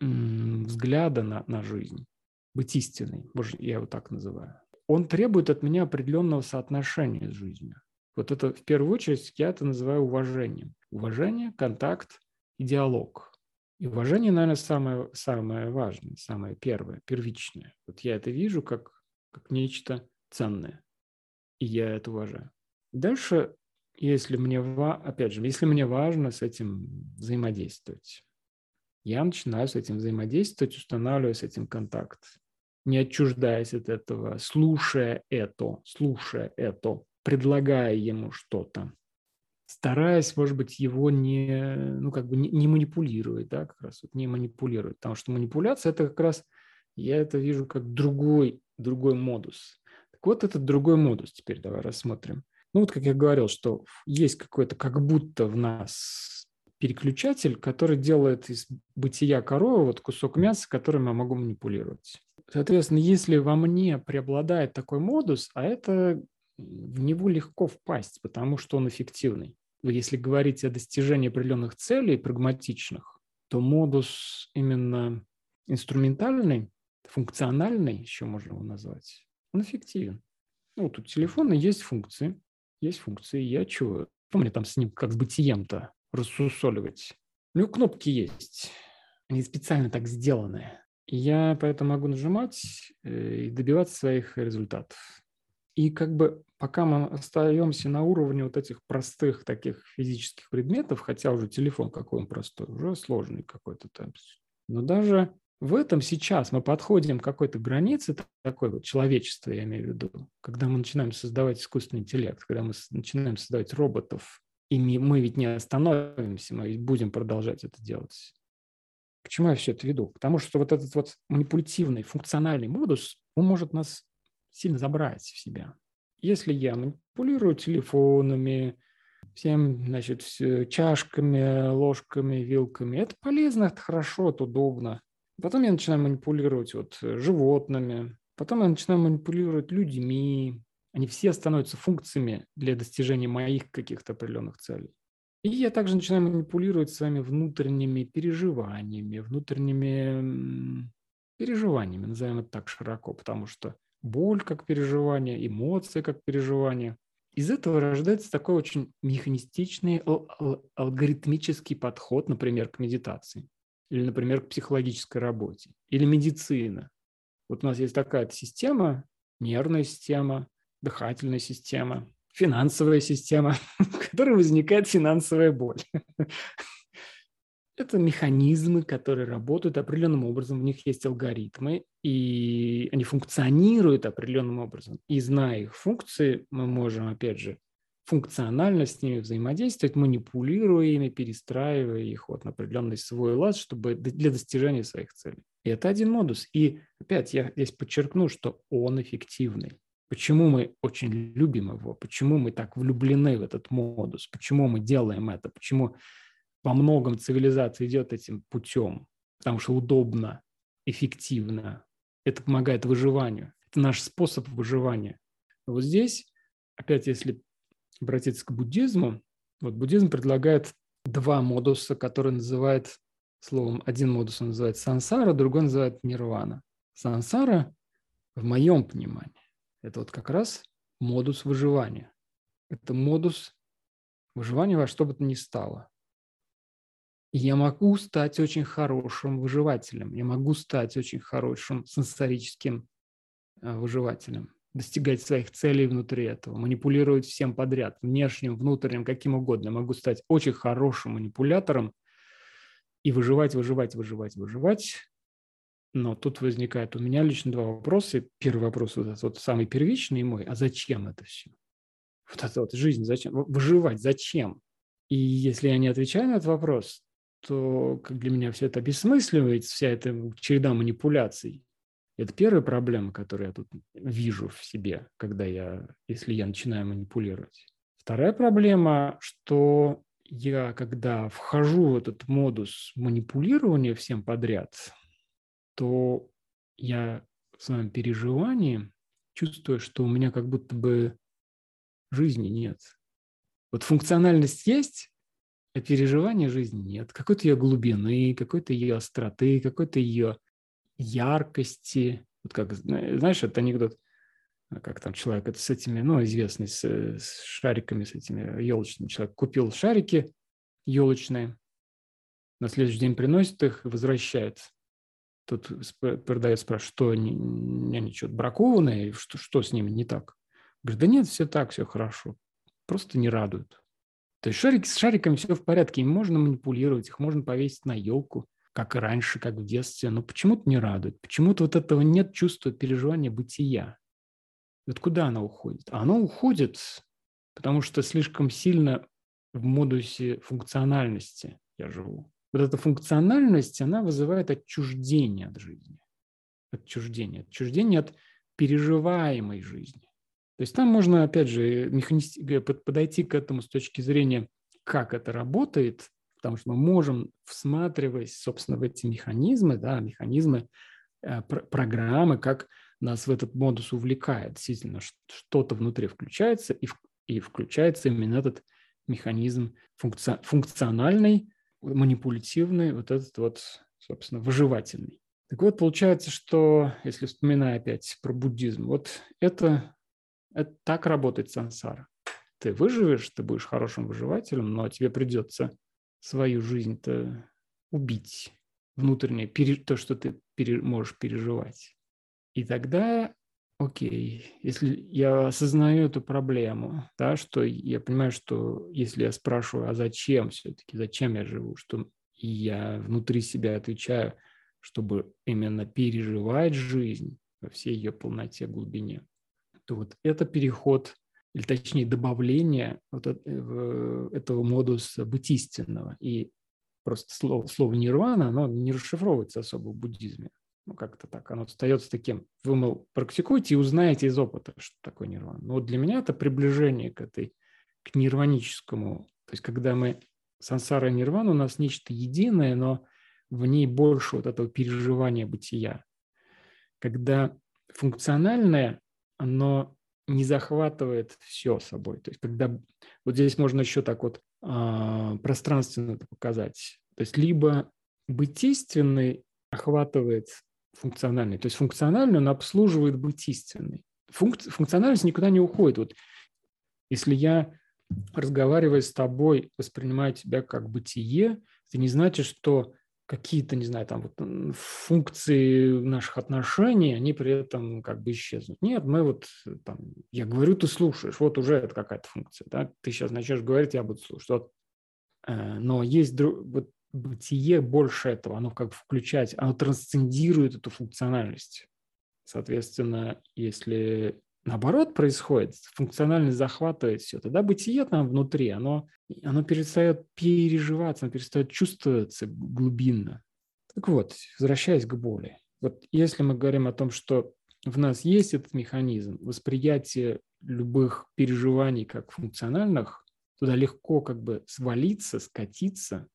взгляда на, на жизнь, быть истинной, я его так называю. Он требует от меня определенного соотношения с жизнью. Вот это в первую очередь я это называю уважением. Уважение, контакт и диалог. И уважение, наверное, самое, самое важное, самое первое, первичное. Вот я это вижу как, как нечто ценное и я это уважаю. Дальше, если мне, опять же, если мне важно с этим взаимодействовать, я начинаю с этим взаимодействовать, устанавливаю с этим контакт, не отчуждаясь от этого, слушая это, слушая это, предлагая ему что-то, стараясь, может быть, его не, ну, как бы не, не манипулировать, да, как раз вот не манипулировать, потому что манипуляция – это как раз, я это вижу как другой, другой модус. Вот этот другой модус теперь давай рассмотрим. Ну вот, как я говорил, что есть какой-то как будто в нас переключатель, который делает из бытия коровы вот кусок мяса, которым я могу манипулировать. Соответственно, если во мне преобладает такой модус, а это в него легко впасть, потому что он эффективный. Если говорить о достижении определенных целей прагматичных, то модус именно инструментальный, функциональный, еще можно его назвать, он эффективен. Ну, тут телефона есть функции, есть функции. Я чего? Что мне там с ним как с бытием-то рассусоливать? У него кнопки есть. Они специально так сделаны. Я поэтому могу нажимать э, и добиваться своих результатов. И как бы пока мы остаемся на уровне вот этих простых таких физических предметов, хотя уже телефон какой он простой, уже сложный какой-то там. Но даже в этом сейчас мы подходим к какой-то границе такой вот человечества, я имею в виду, когда мы начинаем создавать искусственный интеллект, когда мы начинаем создавать роботов, и мы ведь не остановимся, мы будем продолжать это делать. К чему я все это веду? Потому что вот этот вот манипулятивный, функциональный модус, он может нас сильно забрать в себя. Если я манипулирую телефонами, всем, значит, чашками, ложками, вилками. Это полезно, это хорошо, это удобно. Потом я начинаю манипулировать вот животными, потом я начинаю манипулировать людьми. Они все становятся функциями для достижения моих каких-то определенных целей. И я также начинаю манипулировать своими внутренними переживаниями, внутренними переживаниями, назовем это так широко, потому что боль как переживание, эмоции как переживание. Из этого рождается такой очень механистичный, алгоритмический подход, например, к медитации, или, например, к психологической работе, или медицина. Вот у нас есть такая система, нервная система, дыхательная система, финансовая система, <laughs> в которой возникает финансовая боль. Это механизмы, которые работают определенным образом, у них есть алгоритмы, и они функционируют определенным образом. И зная их функции, мы можем, опять же, функционально с ними взаимодействовать, манипулируя ими, перестраивая их вот на определенный свой лад, чтобы для достижения своих целей. И это один модус. И опять я здесь подчеркну, что он эффективный. Почему мы очень любим его? Почему мы так влюблены в этот модус? Почему мы делаем это? Почему во многом цивилизация идет этим путем, потому что удобно, эффективно. Это помогает выживанию. Это наш способ выживания. вот здесь, опять если обратиться к буддизму, вот буддизм предлагает два модуса, которые называет словом, один модус он называет сансара, другой называет нирвана. Сансара, в моем понимании, это вот как раз модус выживания. Это модус выживания во что бы то ни стало я могу стать очень хорошим выживателем, я могу стать очень хорошим сенсорическим э, выживателем, достигать своих целей внутри этого, манипулировать всем подряд, внешним, внутренним, каким угодно. Я могу стать очень хорошим манипулятором и выживать, выживать, выживать, выживать. Но тут возникает у меня лично два вопроса. Первый вопрос вот этот вот самый первичный мой, а зачем это все? Вот это вот жизнь, зачем? Выживать, зачем? И если я не отвечаю на этот вопрос, то как для меня все это обесмысливается, вся эта череда манипуляций. Это первая проблема, которую я тут вижу в себе, когда я, если я начинаю манипулировать. Вторая проблема, что я, когда вхожу в этот модус манипулирования всем подряд, то я в своем переживании чувствую, что у меня как будто бы жизни нет. Вот функциональность есть, а переживания жизни нет. Какой-то ее глубины, какой-то ее остроты, какой-то ее яркости. Вот как, знаешь, это анекдот, а как там человек это с этими, ну, известный, с, с шариками, с этими елочными. Человек купил шарики елочные, на следующий день приносит их и возвращает. Тут продавец спрашивает, что они, они что, бракованные, что, что с ними не так? Говорит, да нет, все так, все хорошо. Просто не радуют. То есть шарики с шариками все в порядке, им можно манипулировать, их можно повесить на елку, как и раньше, как в детстве, но почему-то не радует. Почему-то вот этого нет чувства переживания бытия. Вот куда она уходит? А она уходит, потому что слишком сильно в модусе функциональности я живу. Вот эта функциональность, она вызывает отчуждение от жизни. Отчуждение. Отчуждение от переживаемой жизни. То есть там можно, опять же, механисти- подойти к этому с точки зрения, как это работает, потому что мы можем, всматриваясь, собственно, в эти механизмы, да, механизмы, э, пр- программы, как нас в этот модус увлекает. Действительно, что-то внутри включается, и, в, и включается именно этот механизм функци- функциональный, манипулятивный, вот этот вот, собственно, выживательный. Так вот, получается, что, если вспоминая опять про буддизм, вот это это так работает сансара. Ты выживешь, ты будешь хорошим выживателем, но тебе придется свою жизнь-то убить внутреннее, то, что ты пере, можешь переживать. И тогда, окей, если я осознаю эту проблему, да, что я понимаю, что если я спрашиваю, а зачем все-таки, зачем я живу, что и я внутри себя отвечаю, чтобы именно переживать жизнь во всей ее полноте, глубине, то вот это переход, или точнее добавление вот этого модуса бытийственного. И просто слово, слово нирвана, оно не расшифровывается особо в буддизме. Ну, как-то так, оно остается таким. Вы, мол, практикуйте и узнаете из опыта, что такое нирвана. Но вот для меня это приближение к этой к нирваническому. То есть когда мы сансара и нирвана, у нас нечто единое, но в ней больше вот этого переживания бытия. Когда функциональное, оно не захватывает все собой. То есть когда вот здесь можно еще так вот э, пространственно это показать. То есть либо бытийственный охватывает функциональный, то есть функциональный он обслуживает бытийственный. Функ, функциональность никуда не уходит. Вот если я разговаривая с тобой, воспринимаю тебя как бытие, это не значит, что какие-то, не знаю, там вот функции наших отношений, они при этом как бы исчезнут. Нет, мы вот там, я говорю, ты слушаешь, вот уже это какая-то функция, да, ты сейчас начнешь говорить, я буду слушать. Вот. Э, но есть вот бытие больше этого, оно как бы включать, оно трансцендирует эту функциональность. Соответственно, если наоборот происходит, функциональность захватывает все, тогда бытие там внутри, оно, оно перестает переживаться, оно перестает чувствоваться глубинно. Так вот, возвращаясь к боли. Вот если мы говорим о том, что в нас есть этот механизм восприятия любых переживаний как функциональных, туда легко как бы свалиться, скатиться.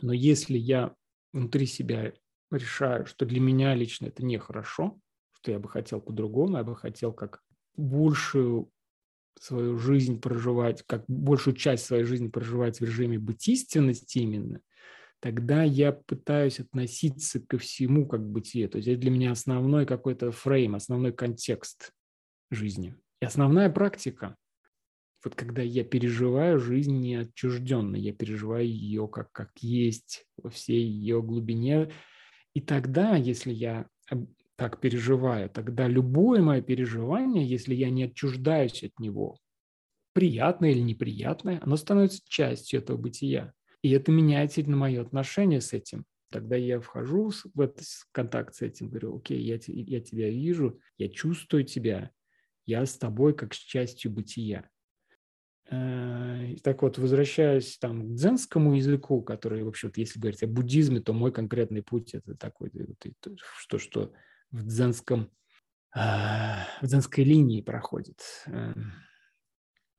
Но если я внутри себя решаю, что для меня лично это нехорошо, что я бы хотел по-другому, я бы хотел как большую свою жизнь проживать, как большую часть своей жизни проживать в режиме бытийственности именно, тогда я пытаюсь относиться ко всему как бытие. То есть это для меня основной какой-то фрейм, основной контекст жизни. И основная практика. Вот когда я переживаю жизнь неотчужденно, я переживаю ее как, как есть во всей ее глубине. И тогда, если я так переживаю, тогда любое мое переживание, если я не отчуждаюсь от него, приятное или неприятное, оно становится частью этого бытия. И это меняет сильно мое отношение с этим. Тогда я вхожу в этот контакт с этим, говорю, окей, я, я тебя вижу, я чувствую тебя, я с тобой как с частью бытия. Э, так вот, возвращаясь там к дзенскому языку, который, в общем-то, если говорить о буддизме, то мой конкретный путь – это такой, что, что в дзенском, а, в дзенской линии проходит. Эм.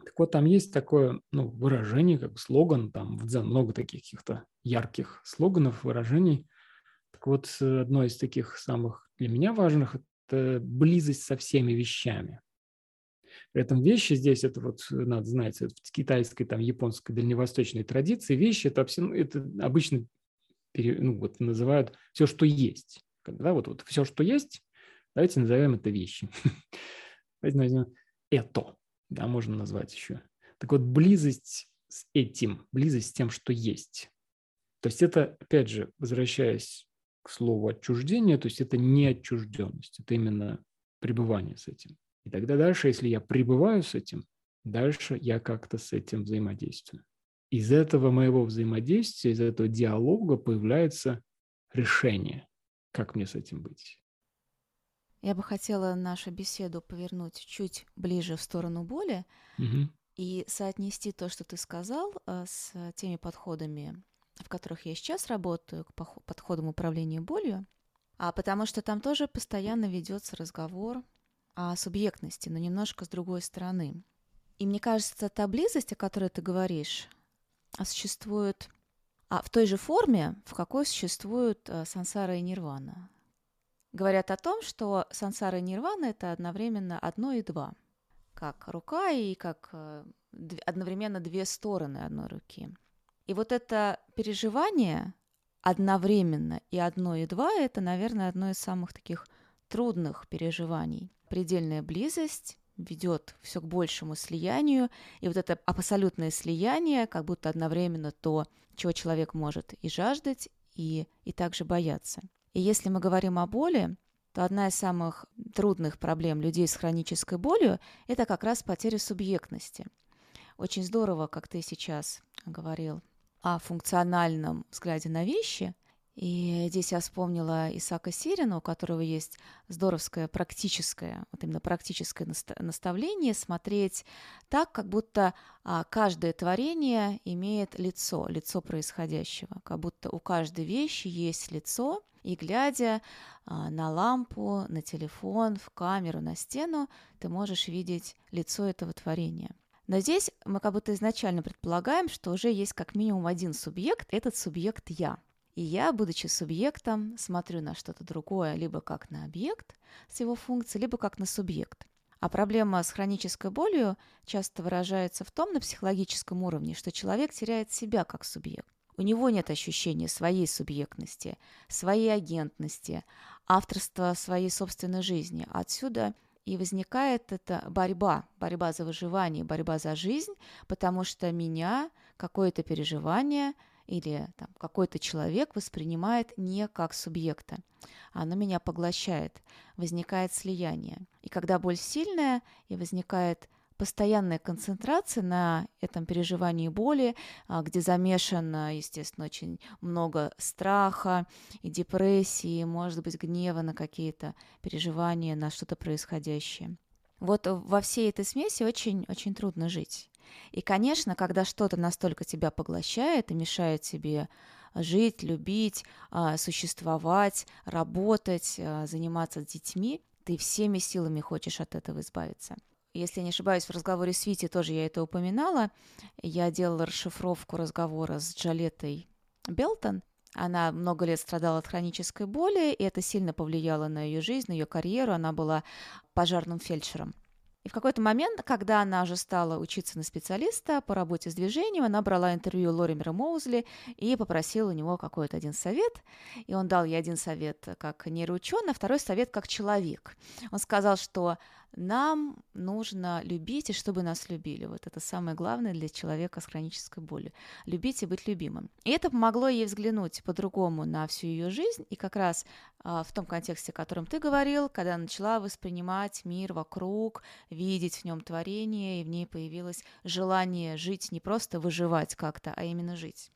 Так вот, там есть такое ну, выражение, как слоган, там в дзен много таких каких-то ярких слоганов, выражений. Так вот, одно из таких самых для меня важных – это близость со всеми вещами. При этом вещи здесь, это вот надо знать, это в китайской, там, японской, дальневосточной традиции, вещи это, это обычно ну, вот, называют все, что есть. Да, вот, вот все, что есть, давайте назовем это вещи. <laughs> Давайте назовем это, да, можно назвать еще. Так вот, близость с этим, близость с тем, что есть. То есть это, опять же, возвращаясь к слову отчуждение, то есть это не отчужденность, это именно пребывание с этим. И тогда дальше, если я пребываю с этим, дальше я как-то с этим взаимодействую. Из этого моего взаимодействия, из этого диалога появляется решение. Как мне с этим быть? Я бы хотела нашу беседу повернуть чуть ближе в сторону боли угу. и соотнести то, что ты сказал, э, с теми подходами, в которых я сейчас работаю, к подходам управления болью, а потому что там тоже постоянно ведется разговор о субъектности, но немножко с другой стороны. И мне кажется, та близость, о которой ты говоришь, существует а в той же форме, в какой существуют э, сансара и нирвана. Говорят о том, что сансара и нирвана – это одновременно одно и два, как рука и как э, одновременно две стороны одной руки. И вот это переживание одновременно и одно и два – это, наверное, одно из самых таких трудных переживаний. Предельная близость ведет все к большему слиянию, и вот это абсолютное слияние, как будто одновременно то, чего человек может и жаждать, и, и также бояться. И если мы говорим о боли, то одна из самых трудных проблем людей с хронической болью – это как раз потеря субъектности. Очень здорово, как ты сейчас говорил о функциональном взгляде на вещи, и здесь я вспомнила Исака Сирина, у которого есть здоровское практическое, вот именно практическое наставление смотреть так, как будто а, каждое творение имеет лицо, лицо происходящего, как будто у каждой вещи есть лицо, и глядя а, на лампу, на телефон, в камеру, на стену, ты можешь видеть лицо этого творения. Но здесь мы как будто изначально предполагаем, что уже есть как минимум один субъект, этот субъект я. И я, будучи субъектом, смотрю на что-то другое, либо как на объект с его функцией, либо как на субъект. А проблема с хронической болью часто выражается в том на психологическом уровне, что человек теряет себя как субъект. У него нет ощущения своей субъектности, своей агентности, авторства своей собственной жизни. Отсюда и возникает эта борьба, борьба за выживание, борьба за жизнь, потому что меня какое-то переживание или там, какой-то человек воспринимает не как субъекта. Оно меня поглощает, возникает слияние. И когда боль сильная и возникает постоянная концентрация на этом переживании боли, а, где замешано, естественно, очень много страха и депрессии, может быть, гнева на какие-то переживания, на что-то происходящее. Вот во всей этой смеси очень-очень трудно жить. И, конечно, когда что-то настолько тебя поглощает и мешает тебе жить, любить, а, существовать, работать, а, заниматься с детьми, ты всеми силами хочешь от этого избавиться если не ошибаюсь, в разговоре с Вити тоже я это упоминала. Я делала расшифровку разговора с Джалетой Белтон. Она много лет страдала от хронической боли, и это сильно повлияло на ее жизнь, на ее карьеру. Она была пожарным фельдшером. И в какой-то момент, когда она уже стала учиться на специалиста по работе с движением, она брала интервью Лоримера Моузли и попросила у него какой-то один совет. И он дал ей один совет как нейроученый, а второй совет как человек. Он сказал, что нам нужно любить, и чтобы нас любили. Вот это самое главное для человека с хронической болью. Любить и быть любимым. И это помогло ей взглянуть по-другому на всю ее жизнь. И как раз а, в том контексте, о котором ты говорил, когда начала воспринимать мир вокруг, видеть в нем творение, и в ней появилось желание жить, не просто выживать как-то, а именно жить.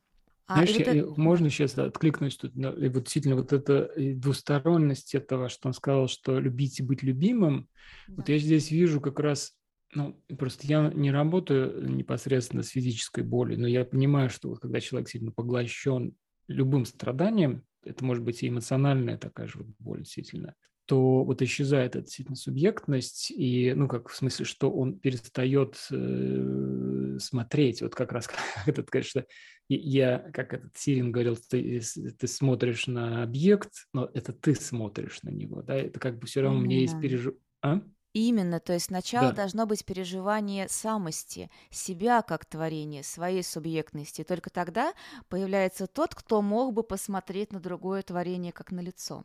А, Знаешь, я, это... можно сейчас откликнусь тут, на, вот действительно вот эта двусторонность этого, что он сказал, что любить и быть любимым, да. вот я здесь вижу как раз, ну, просто я не работаю непосредственно с физической болью, но я понимаю, что вот когда человек сильно поглощен любым страданием, это может быть и эмоциональная такая же вот боль действительно, то вот исчезает эта действительно субъектность, и, ну, как в смысле, что он перестает э, смотреть, вот как раз <laughs> этот, конечно, я, как этот Сирин говорил, ты, ты смотришь на объект, но это ты смотришь на него, да, это как бы все равно у меня есть пережив... А? Именно, то есть сначала да. должно быть переживание самости, себя как творения, своей субъектности. Только тогда появляется тот, кто мог бы посмотреть на другое творение как на лицо.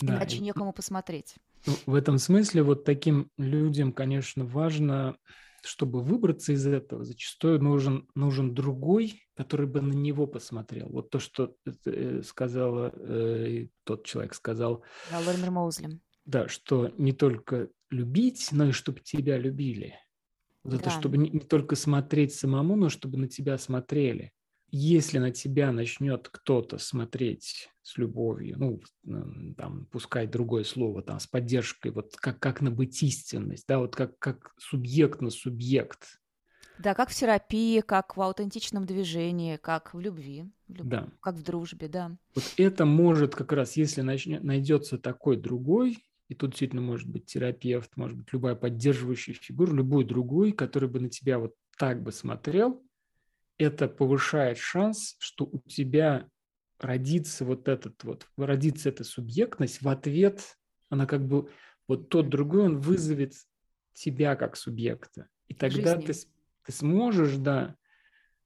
Да. Иначе некому посмотреть. В этом смысле вот таким людям, конечно, важно, чтобы выбраться из этого, зачастую нужен, нужен другой, который бы на него посмотрел. Вот то, что э, сказала, э, тот человек сказал. Да, Лоример Моузли. Да, что не только любить, но и чтобы тебя любили. Вот да. это чтобы не, не только смотреть самому, но чтобы на тебя смотрели если на тебя начнет кто-то смотреть с любовью, ну, там, пускай другое слово, там, с поддержкой, вот как, как на быть истинность, да, вот как, как субъект на субъект. Да, как в терапии, как в аутентичном движении, как в любви, в люб... да. как в дружбе, да. Вот это может как раз, если начнет, найдется такой другой, и тут действительно может быть терапевт, может быть любая поддерживающая фигура, любой другой, который бы на тебя вот так бы смотрел, это повышает шанс, что у тебя родится вот этот вот, родится эта субъектность, в ответ она как бы, вот тот другой, он вызовет тебя как субъекта. И тогда ты, ты сможешь, да,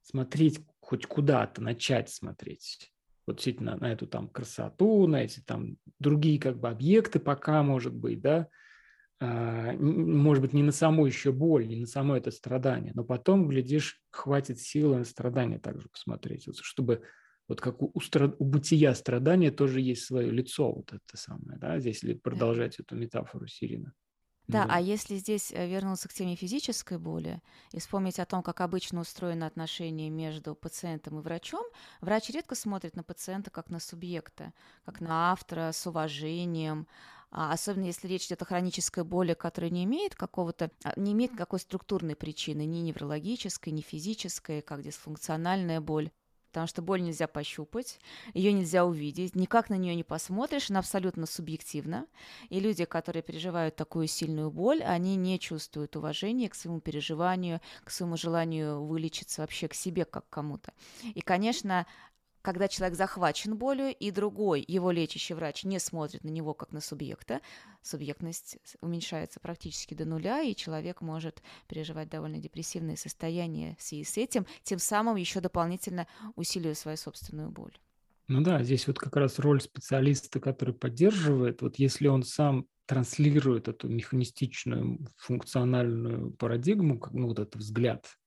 смотреть хоть куда-то, начать смотреть. Вот действительно на эту там красоту, на эти там другие как бы объекты пока, может быть, да, может быть, не на саму еще боль, не на само это страдание, но потом, глядишь, хватит силы на страдание также посмотреть, вот, чтобы вот как у, у, страд... у бытия страдания тоже есть свое лицо, вот это самое, да, здесь если продолжать эту метафору Сирина. Да, да, а если здесь э, вернуться к теме физической боли и вспомнить о том, как обычно устроено отношение между пациентом и врачом, врач редко смотрит на пациента как на субъекта, как на автора с уважением, а, особенно если речь идет о хронической боли, которая не имеет какого-то, а, не имеет какой структурной причины, ни неврологической, ни физической, как дисфункциональная боль. Потому что боль нельзя пощупать, ее нельзя увидеть, никак на нее не посмотришь, она абсолютно субъективна. И люди, которые переживают такую сильную боль, они не чувствуют уважения к своему переживанию, к своему желанию вылечиться вообще к себе как кому-то. И, конечно, когда человек захвачен болью, и другой, его лечащий врач, не смотрит на него как на субъекта, субъектность уменьшается практически до нуля, и человек может переживать довольно депрессивные состояния в связи с этим, тем самым еще дополнительно усиливая свою собственную боль. Ну да, здесь вот как раз роль специалиста, который поддерживает, вот если он сам транслирует эту механистичную функциональную парадигму, ну, вот этот взгляд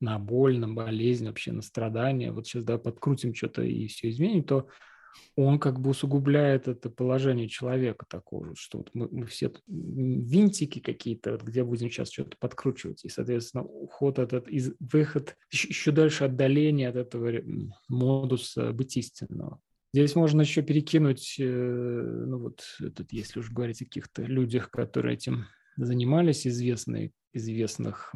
на боль, на болезнь, вообще на страдания, вот сейчас да, подкрутим что-то и все изменим, то он как бы усугубляет это положение человека такого, что вот мы, мы все винтики какие-то, где будем сейчас что-то подкручивать, и, соответственно, уход этот, из, выход, еще, еще дальше отдаление от этого модуса быть истинного. Здесь можно еще перекинуть, э, ну вот, этот, если уж говорить о каких-то людях, которые этим занимались, известные, известных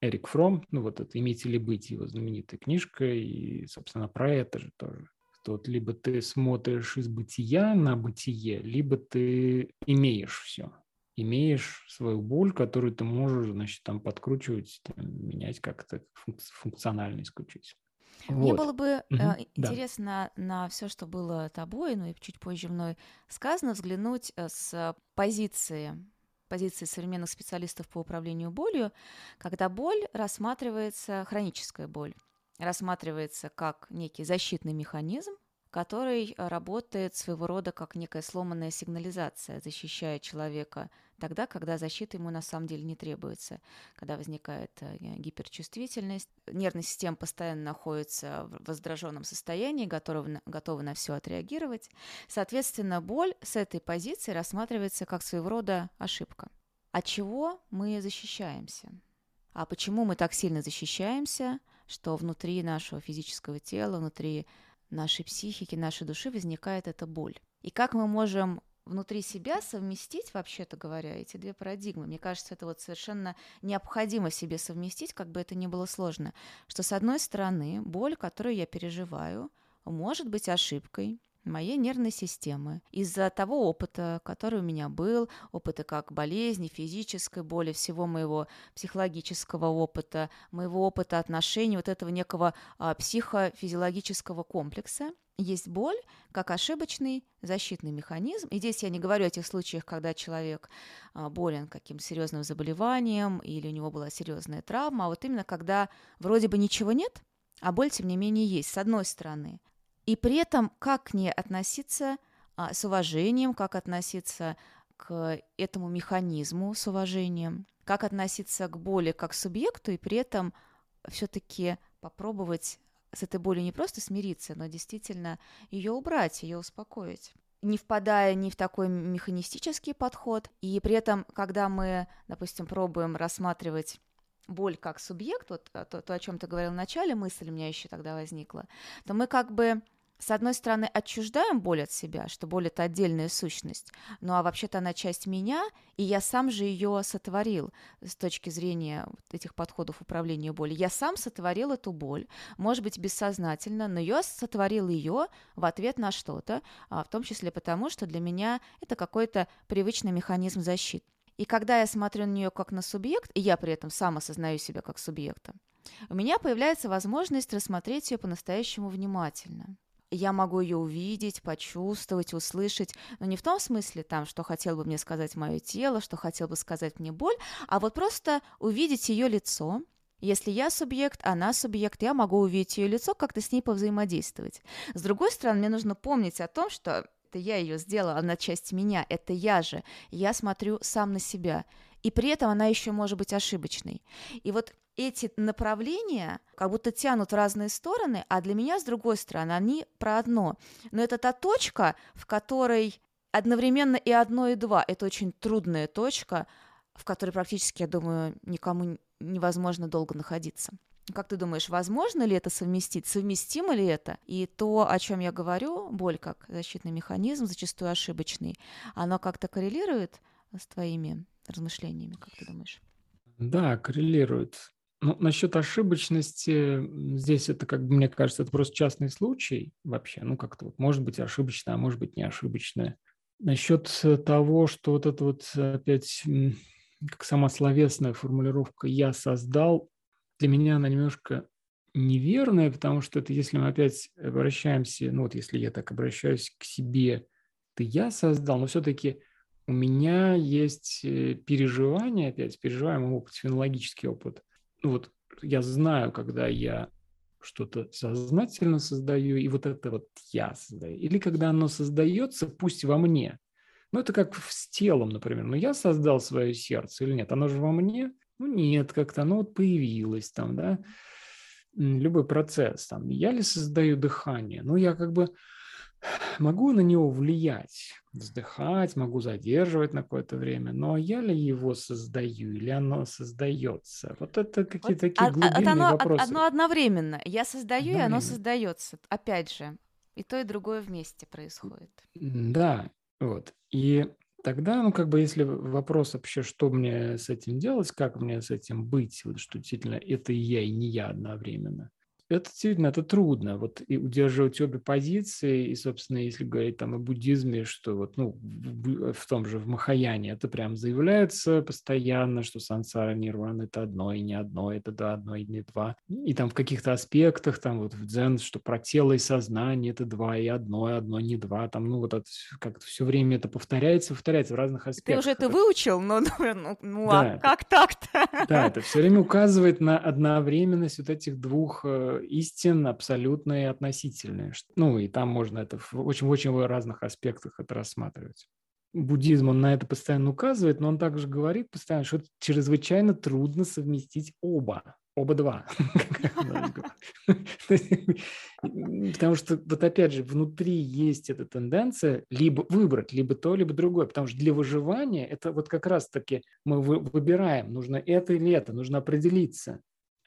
Эрик Фром, ну вот это «Иметь или быть» его знаменитая книжка, и, собственно, про это же тоже. Вот либо ты смотришь из бытия на бытие, либо ты имеешь все. Имеешь свою боль, которую ты можешь, значит, там подкручивать, там, менять как-то функционально исключить. Мне вот. было бы угу, э, интересно да. на все, что было тобой, ну и чуть позже мной сказано, взглянуть э, с позиции позиции современных специалистов по управлению болью, когда боль рассматривается, хроническая боль, рассматривается как некий защитный механизм, который работает своего рода как некая сломанная сигнализация, защищая человека тогда, когда защита ему на самом деле не требуется, когда возникает э, гиперчувствительность, нервная система постоянно находится в раздраженном состоянии, готова, готова на все отреагировать. Соответственно, боль с этой позиции рассматривается как своего рода ошибка. От чего мы защищаемся? А почему мы так сильно защищаемся, что внутри нашего физического тела, внутри нашей психики, нашей души возникает эта боль? И как мы можем внутри себя совместить, вообще-то говоря, эти две парадигмы. Мне кажется, это вот совершенно необходимо себе совместить, как бы это ни было сложно. Что, с одной стороны, боль, которую я переживаю, может быть ошибкой, моей нервной системы. Из-за того опыта, который у меня был, опыта как болезни, физической боли, всего моего психологического опыта, моего опыта отношений, вот этого некого а, психофизиологического комплекса, есть боль как ошибочный защитный механизм. И здесь я не говорю о тех случаях, когда человек а, болен каким-то серьезным заболеванием или у него была серьезная травма, а вот именно когда вроде бы ничего нет, а боль, тем не менее, есть, с одной стороны. И при этом как к ней относиться а, с уважением, как относиться к этому механизму с уважением, как относиться к боли как к субъекту и при этом все-таки попробовать с этой болью не просто смириться, но действительно ее убрать, ее успокоить не впадая ни в такой механистический подход. И при этом, когда мы, допустим, пробуем рассматривать боль как субъект, вот а, то, то о чем ты говорил в начале, мысль у меня еще тогда возникла, то мы как бы с одной стороны, отчуждаем боль от себя, что боль – это отдельная сущность, ну а вообще-то она часть меня, и я сам же ее сотворил с точки зрения вот этих подходов управления болью. Я сам сотворил эту боль, может быть, бессознательно, но я сотворил ее в ответ на что-то, а в том числе потому, что для меня это какой-то привычный механизм защиты. И когда я смотрю на нее как на субъект, и я при этом сам осознаю себя как субъекта, у меня появляется возможность рассмотреть ее по-настоящему внимательно я могу ее увидеть, почувствовать, услышать, но не в том смысле, там, что хотел бы мне сказать мое тело, что хотел бы сказать мне боль, а вот просто увидеть ее лицо, если я субъект, она субъект, я могу увидеть ее лицо, как-то с ней повзаимодействовать. С другой стороны, мне нужно помнить о том, что это я ее сделала, она часть меня, это я же. Я смотрю сам на себя. И при этом она еще может быть ошибочной. И вот эти направления как будто тянут в разные стороны, а для меня, с другой стороны, они про одно. Но это та точка, в которой одновременно и одно, и два. Это очень трудная точка, в которой практически, я думаю, никому невозможно долго находиться. Как ты думаешь, возможно ли это совместить? Совместимо ли это? И то, о чем я говорю, боль как защитный механизм, зачастую ошибочный, оно как-то коррелирует с твоими размышлениями, как ты думаешь? Да, коррелирует. Ну, насчет ошибочности, здесь это, как бы, мне кажется, это просто частный случай вообще. Ну, как-то вот может быть ошибочно, а может быть не ошибочное. Насчет того, что вот это вот опять как сама словесная формулировка «я создал», для меня она немножко неверная, потому что это если мы опять обращаемся, ну вот если я так обращаюсь к себе, ты я создал, но все-таки у меня есть э, переживание, опять переживаемый опыт, фенологический опыт. Ну вот я знаю, когда я что-то сознательно создаю, и вот это вот я создаю. Или когда оно создается, пусть во мне. Ну, это как с телом, например. Ну, я создал свое сердце или нет? Оно же во мне? Ну, нет, как-то оно вот появилось там, да. Любой процесс там. Я ли создаю дыхание? Ну, я как бы могу на него влиять, вздыхать, могу задерживать на какое-то время, но я ли его создаю или оно создается? Вот это какие-то вот, такие глубинные оно, вопросы. Одно одновременно. Я создаю, и оно создается. Опять же, и то, и другое вместе происходит. Да, вот. И тогда, ну, как бы, если вопрос вообще, что мне с этим делать, как мне с этим быть, вот, что действительно это и я, и не я одновременно, это действительно, это трудно, вот, и удерживать обе позиции, и, собственно, если говорить там о буддизме, что вот, ну, в, в том же, в Махаяне это прям заявляется постоянно, что сансара нирвана – это одно и не одно, это да, одно и не два, и там в каких-то аспектах, там вот в дзен, что про тело и сознание – это два и одно, и одно не два, там, ну, вот это как-то все время это повторяется, повторяется в разных аспектах. Ты уже это выучил, но, ну, ну, да, а как так-то? Да, это все время <laughs> указывает на одновременность вот этих двух э, истин абсолютные и относительные. Ну, и там можно это в очень-очень разных аспектах это рассматривать. Буддизм, он на это постоянно указывает, но он также говорит постоянно, что чрезвычайно трудно совместить оба, оба два. <laughs> Потому что, вот опять же, внутри есть эта тенденция либо выбрать, либо то, либо другое. Потому что для выживания это вот как раз-таки мы выбираем, нужно это или это, нужно определиться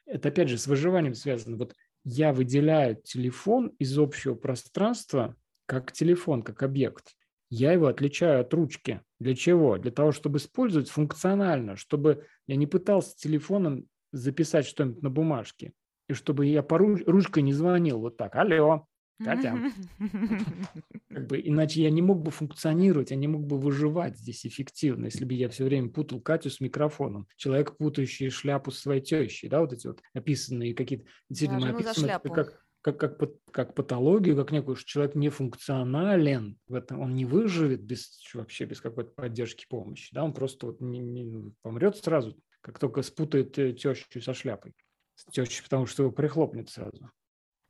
это опять же с выживанием связано. Вот я выделяю телефон из общего пространства как телефон, как объект. Я его отличаю от ручки. Для чего? Для того, чтобы использовать функционально, чтобы я не пытался телефоном записать что-нибудь на бумажке, и чтобы я по ручкой не звонил вот так. Алло, Катя. <laughs> Как бы, иначе я не мог бы функционировать, я не мог бы выживать здесь эффективно, если бы я все время путал Катю с микрофоном. Человек, путающий шляпу с своей тещей, да, вот эти вот описанные какие-то... Действительно, да, это как, как, как, как патологию, как некую, что человек не функционален, в этом он не выживет без, вообще без какой-то поддержки помощи, да, он просто вот не, не, помрет сразу, как только спутает э, тещу со шляпой. Тещу, потому что его прихлопнет сразу.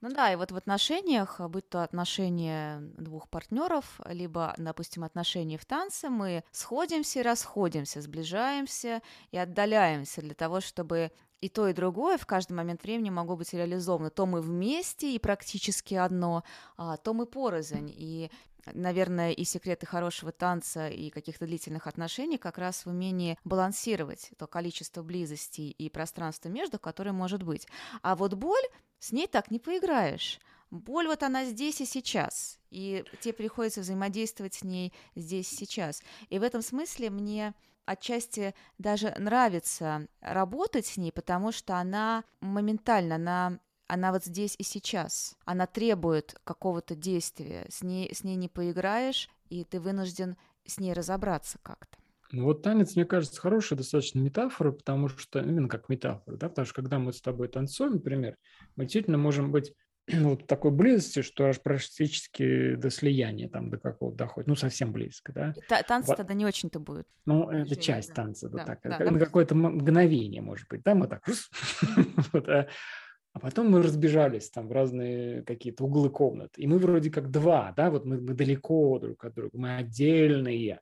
Ну да, и вот в отношениях, будь то отношения двух партнеров, либо, допустим, отношения в танце, мы сходимся и расходимся, сближаемся и отдаляемся для того, чтобы и то, и другое в каждый момент времени могло быть реализовано. То мы вместе и практически одно, а то мы порознь. И наверное, и секреты хорошего танца и каких-то длительных отношений как раз в умении балансировать то количество близости и пространства между, которое может быть. А вот боль с ней так не поиграешь. Боль вот она здесь и сейчас, и тебе приходится взаимодействовать с ней здесь и сейчас. И в этом смысле мне отчасти даже нравится работать с ней, потому что она моментально, она она вот здесь и сейчас. Она требует какого-то действия. С ней, с ней не поиграешь, и ты вынужден с ней разобраться как-то. Ну вот танец, мне кажется, хорошая достаточно метафора, потому что, именно как метафора, да, потому что когда мы с тобой танцуем, например, мы действительно можем быть ну, <clears throat> вот такой близости, что аж практически до слияния там до какого доходит, ну совсем близко, да. Та- танцы вот. тогда не очень-то будут. Ну это Еще часть танца, да, так, да, на да. какое-то мгновение, может быть, да, мы так, а, <laughs> а потом мы разбежались там в разные какие-то углы комнат, и мы вроде как два, да, вот мы, мы далеко друг от друга, мы отдельные,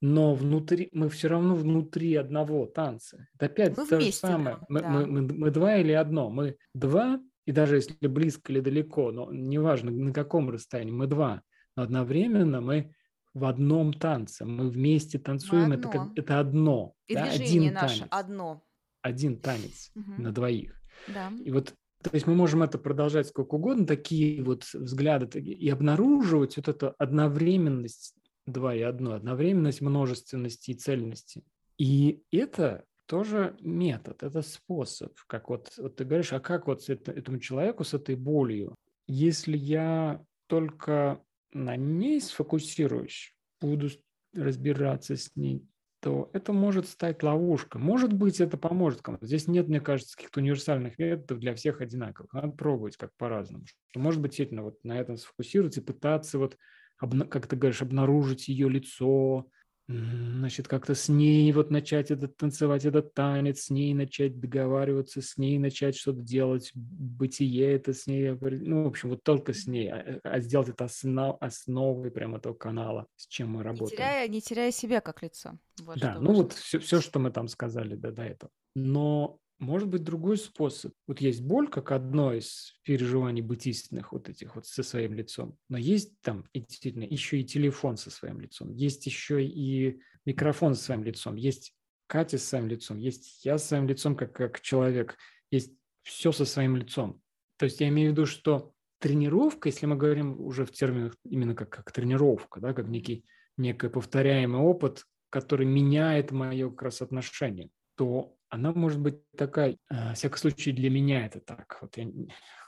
но внутри мы все равно внутри одного танца. Это опять мы то же самое. Мы, да. мы, мы, мы два или одно. Мы два, и даже если близко или далеко, но неважно на каком расстоянии, мы два. Но одновременно мы в одном танце. Мы вместе танцуем. Это, как, это одно. И да? движение Один наше танец. одно. Один танец <laughs> угу. на двоих. Да. И вот то есть мы можем это продолжать сколько угодно, такие вот взгляды, и обнаруживать вот эту одновременность два и одно, одновременность множественности и цельности. И это тоже метод, это способ. Как вот, вот ты говоришь, а как вот это, этому человеку с этой болью? Если я только на ней сфокусируюсь, буду разбираться с ней, то это может стать ловушкой. Может быть, это поможет кому-то. Здесь нет, мне кажется, каких-то универсальных методов для всех одинаковых. Надо пробовать как по-разному. Может быть, действительно вот на этом сфокусироваться и пытаться вот, как ты говоришь, обнаружить ее лицо, значит, как-то с ней вот начать этот, танцевать этот танец, с ней начать договариваться, с ней начать что-то делать, бытие это с ней, ну, в общем, вот только с ней, а, а сделать это основ, основой прямо этого канала, с чем мы работаем. Не теряя, не теряя себя как лицо. Вот да, ну вот все, все, что мы там сказали до, до этого. Но может быть другой способ. Вот есть боль как одно из переживаний бытийственных вот этих вот со своим лицом, но есть там и действительно еще и телефон со своим лицом, есть еще и микрофон со своим лицом, есть Катя со своим лицом, есть я со своим лицом как, как человек, есть все со своим лицом. То есть я имею в виду, что тренировка, если мы говорим уже в терминах именно как, как тренировка, да, как некий, некий повторяемый опыт, который меняет мое как раз отношение, то она может быть такая, э, в всяком случае для меня это так. Вот я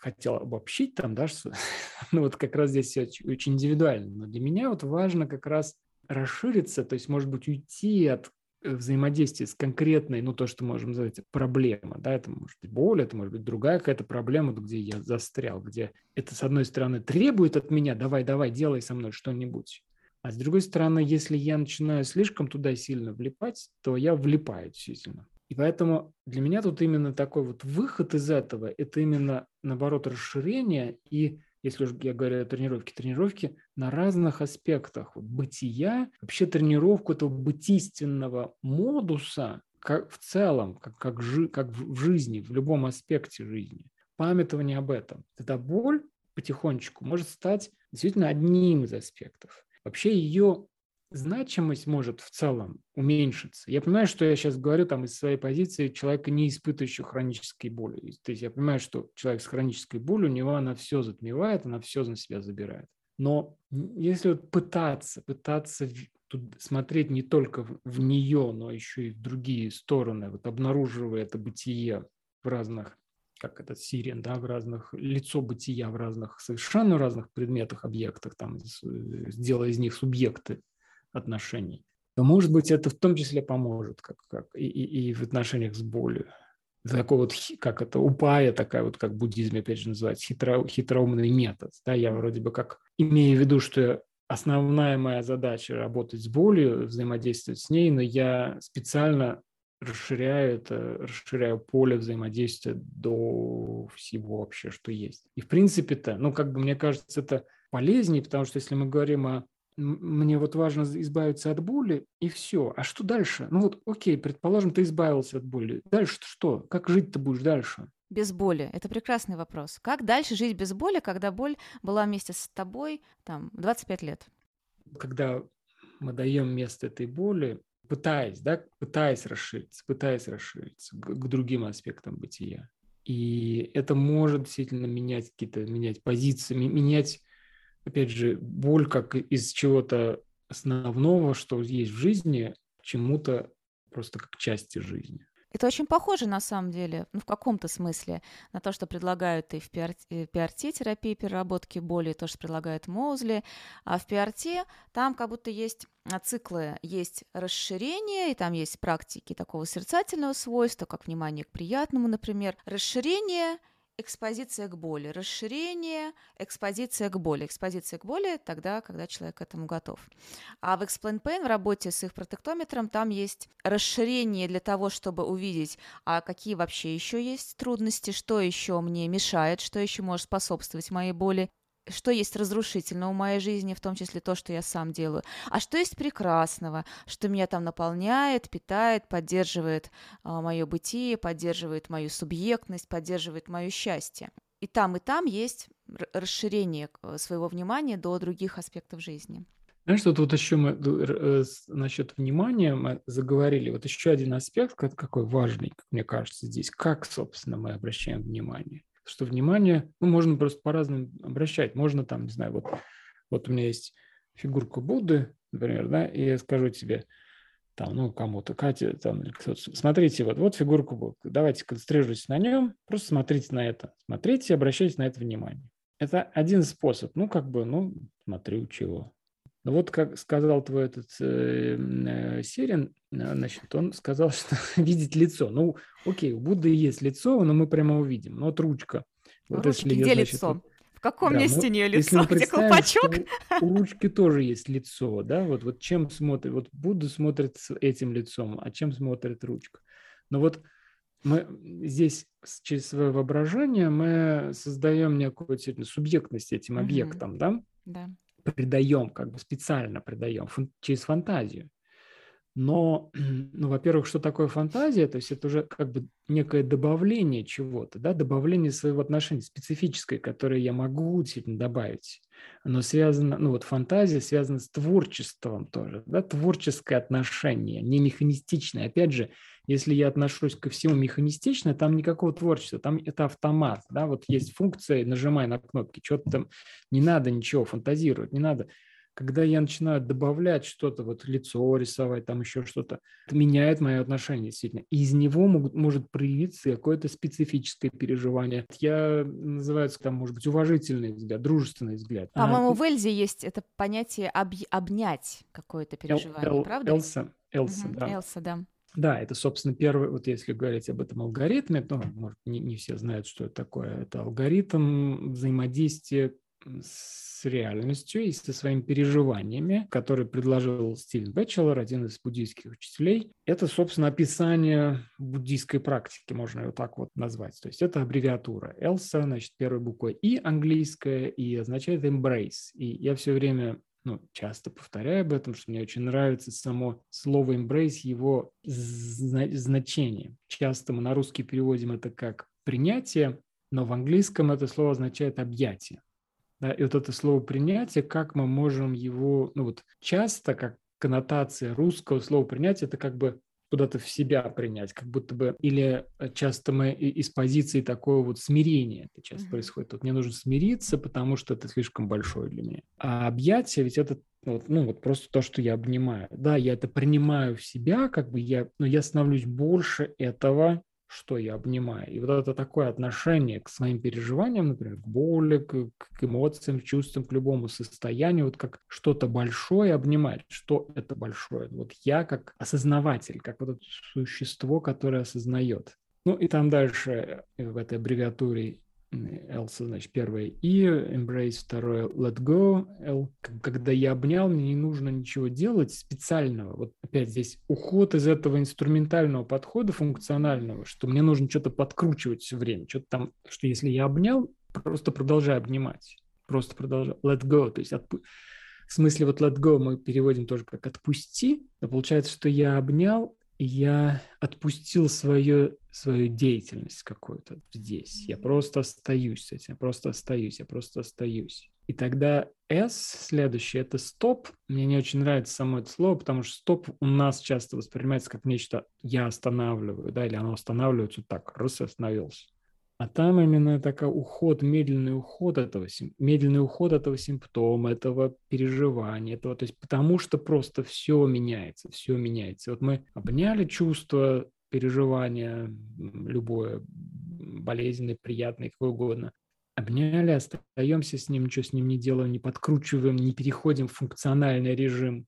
хотел обобщить там, да, что, <laughs> ну вот как раз здесь все очень индивидуально, но для меня вот важно как раз расшириться, то есть, может быть, уйти от э, взаимодействия с конкретной, ну, то, что можем назвать проблема, да, это может быть боль, это может быть другая какая-то проблема, где я застрял, где это, с одной стороны, требует от меня, давай, давай, делай со мной что-нибудь, а с другой стороны, если я начинаю слишком туда сильно влипать, то я влипаю действительно. И поэтому для меня тут именно такой вот выход из этого, это именно, наоборот, расширение и, если уж я говорю о тренировке, тренировки на разных аспектах вот, бытия, вообще тренировку этого бытийственного модуса, как в целом, как, как, жи, как в жизни, в любом аспекте жизни. Памятование об этом. Эта боль потихонечку может стать действительно одним из аспектов. Вообще ее значимость может в целом уменьшиться. Я понимаю, что я сейчас говорю там из своей позиции человека, не испытывающего хронической боли. То есть я понимаю, что человек с хронической болью, у него она все затмевает, она все на себя забирает. Но если вот пытаться, пытаться тут смотреть не только в, нее, но еще и в другие стороны, вот обнаруживая это бытие в разных, как этот сирен, да, в разных, лицо бытия в разных, совершенно разных предметах, объектах, там, сделая из них субъекты отношений, то, может быть, это в том числе поможет, как, как и, и, и в отношениях с болью. Такой вот, как это, упая, такая вот, как в буддизме, опять же, называется, хитро, хитроумный метод. Да, я вроде бы как имею в виду, что основная моя задача работать с болью, взаимодействовать с ней, но я специально расширяю это, расширяю поле взаимодействия до всего вообще, что есть. И в принципе-то, ну, как бы мне кажется, это полезнее, потому что если мы говорим о мне вот важно избавиться от боли, и все. А что дальше? Ну вот, окей, предположим, ты избавился от боли. Дальше что? Как жить ты будешь дальше? Без боли. Это прекрасный вопрос. Как дальше жить без боли, когда боль была вместе с тобой там 25 лет? Когда мы даем место этой боли, пытаясь, да, пытаясь расшириться, пытаясь расшириться к, к другим аспектам бытия. И это может действительно менять какие-то, менять позиции, менять опять же, боль как из чего-то основного, что есть в жизни, чему-то просто как части жизни. Это очень похоже, на самом деле, ну, в каком-то смысле, на то, что предлагают и в PRT-терапии переработки боли, то, что предлагает Моузли. А в PRT там как будто есть а, циклы, есть расширение, и там есть практики такого созерцательного свойства, как внимание к приятному, например. Расширение – экспозиция к боли, расширение, экспозиция к боли. Экспозиция к боли тогда, когда человек к этому готов. А в Explain Pain в работе с их протектометром там есть расширение для того, чтобы увидеть, а какие вообще еще есть трудности, что еще мне мешает, что еще может способствовать моей боли, что есть разрушительного в моей жизни, в том числе то, что я сам делаю, а что есть прекрасного, что меня там наполняет, питает, поддерживает а, мое бытие, поддерживает мою субъектность, поддерживает мое счастье. И там, и там есть расширение э, своего внимания до других аспектов жизни. Знаешь, тут вот еще мы э, насчет внимания мы заговорили. Вот еще один аспект, какой важный, мне кажется, здесь. Как, собственно, мы обращаем внимание что внимание, ну, можно просто по-разному обращать. Можно там, не знаю, вот, вот у меня есть фигурка Будды, например, да, и я скажу тебе, там, ну, кому-то, Катя, там, смотрите, вот, вот фигурка Бога, давайте концентрируйтесь на нем, просто смотрите на это, смотрите обращайте на это внимание. Это один способ, ну, как бы, ну, смотрю, чего. Ну, вот как сказал твой этот э, э, Серин, э, значит, он сказал, <laughs> что видеть лицо. Ну, окей, у Будды есть лицо, но мы прямо увидим. Но вот ручка. Вот Ручки, если где значит, лицо? В каком да, месте у нее лицо? Где колпачок? У <laughs> ручки тоже есть лицо, да? Вот, вот чем смотрит, вот Будда смотрит с этим лицом, а чем смотрит ручка. Но вот мы здесь через свое воображение мы создаем некую субъектность этим объектам, да? Да придаем, как бы специально придаем через фантазию. Но, <clears throat> ну, во-первых, что такое фантазия? То есть это уже как бы некое добавление чего-то, да, добавление своего отношения специфическое, которое я могу действительно добавить. Оно связано, ну вот фантазия связана с творчеством тоже, да, творческое отношение, не механистичное. Опять же, если я отношусь ко всему механистично, там никакого творчества, там это автомат, да, вот есть функция, нажимай на кнопки, что-то там, не надо ничего фантазировать, не надо. Когда я начинаю добавлять что-то, вот лицо рисовать, там еще что-то, это меняет мое отношение действительно. И из него могут, может проявиться какое-то специфическое переживание. Я называется там, может быть, уважительный взгляд, дружественный взгляд. По-моему, а, в Эльзе есть это понятие об... обнять какое-то переживание, Эл, правда? Элса, Элса, угу, да. Элса, да. Да, это, собственно, первый, вот если говорить об этом алгоритме, ну, может, не, не все знают, что это такое. Это алгоритм взаимодействия с реальностью и со своими переживаниями, который предложил Стивен Бэтчелор, один из буддийских учителей. Это, собственно, описание буддийской практики, можно ее так вот назвать. То есть это аббревиатура. ELSA, значит, первой буквой И английская, и означает embrace. И я все время ну, часто повторяю об этом, что мне очень нравится само слово embrace, его значение. Часто мы на русский переводим это как принятие, но в английском это слово означает объятие. Да, и вот это слово принятие, как мы можем его, ну вот часто, как коннотация русского слова принятие, это как бы куда-то в себя принять, как будто бы, или часто мы из позиции такого вот смирения это часто mm-hmm. происходит. Вот мне нужно смириться, потому что это слишком большое для меня. А объятие, ведь это вот, ну вот просто то, что я обнимаю. Да, я это принимаю в себя, как бы я, но я становлюсь больше этого, что я обнимаю. И вот это такое отношение к своим переживаниям, например, к боли, к, к эмоциям, чувствам, к любому состоянию, вот как что-то большое обнимать. Что это большое? Вот я как осознаватель, как вот это существо, которое осознает. Ну и там дальше э, в этой аббревиатуре Elsa, значит, первое И, Embrace второе Let Go, L. Когда я обнял, мне не нужно ничего делать специального. Вот опять здесь уход из этого инструментального подхода функционального, что мне нужно что-то подкручивать все время, что-то там, что если я обнял, просто продолжай обнимать, просто продолжай. Let Go, то есть отпу... в смысле вот let go мы переводим тоже как отпусти, но получается, что я обнял, я отпустил свою, свою деятельность какую-то здесь. Я просто остаюсь с этим, просто остаюсь, я просто остаюсь. И тогда S, следующее, это стоп. Мне не очень нравится само это слово, потому что стоп у нас часто воспринимается как нечто «я останавливаю», да, или оно останавливается так, раз остановился. А там именно такой уход, медленный уход этого, медленный уход этого симптома, этого переживания, этого, то есть потому что просто все меняется, все меняется. Вот мы обняли чувство, переживания, любое, болезненное, приятное, какое угодно, обняли, остаемся с ним, ничего с ним не делаем, не подкручиваем, не переходим в функциональный режим,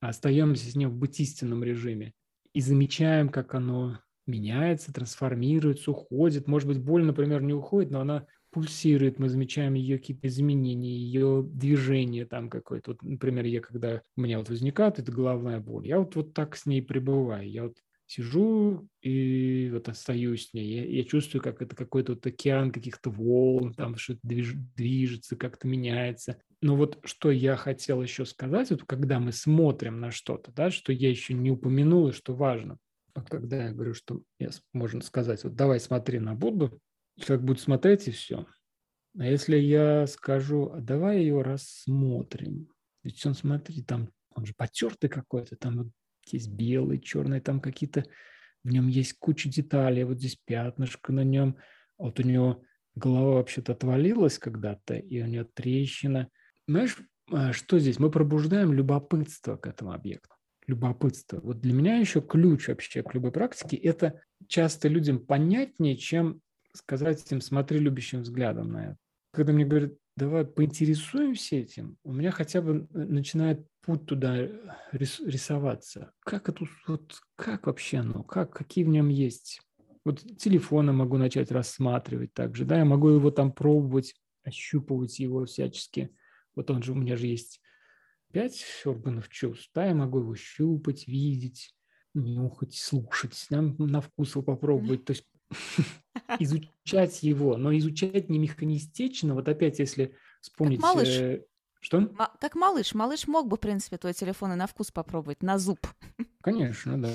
а остаемся с ним в бытийственном режиме и замечаем, как оно меняется, трансформируется, уходит. Может быть, боль, например, не уходит, но она пульсирует, мы замечаем ее какие-то изменения, ее движение там какое-то. Вот, например, я когда у меня вот возникает эта головная боль, я вот, вот так с ней пребываю. Я вот сижу и вот остаюсь с ней. Я, я чувствую, как это какой-то вот океан каких-то волн, там что-то движ, движется, как-то меняется. Но вот что я хотел еще сказать, вот когда мы смотрим на что-то, да, что я еще не упомянул и что важно – вот когда я говорю, что я, можно сказать, вот давай смотри на Будду, человек будет смотреть и все. А если я скажу, а давай ее рассмотрим, ведь он, смотри, там, он же потертый какой-то, там вот есть белый, черный, там какие-то, в нем есть куча деталей, вот здесь пятнышко на нем, вот у него голова вообще-то отвалилась когда-то, и у него трещина. Знаешь, а, что здесь? Мы пробуждаем любопытство к этому объекту любопытство. Вот для меня еще ключ вообще к любой практике – это часто людям понятнее, чем сказать им «смотри любящим взглядом на это». Когда мне говорят, давай поинтересуемся этим, у меня хотя бы начинает путь туда рисоваться. Как это, вот, как вообще оно, как, какие в нем есть вот телефона могу начать рассматривать также, да, я могу его там пробовать, ощупывать его всячески. Вот он же, у меня же есть пять органов чувств, да, я могу его щупать, видеть, нюхать, слушать, да, на вкус его попробовать, то есть <laughs> изучать его, но изучать не механистично, вот опять если вспомнить... Как малыш. Э, что? Как малыш. Малыш мог бы, в принципе, твой телефон и на вкус попробовать, на зуб. <laughs> Конечно, да.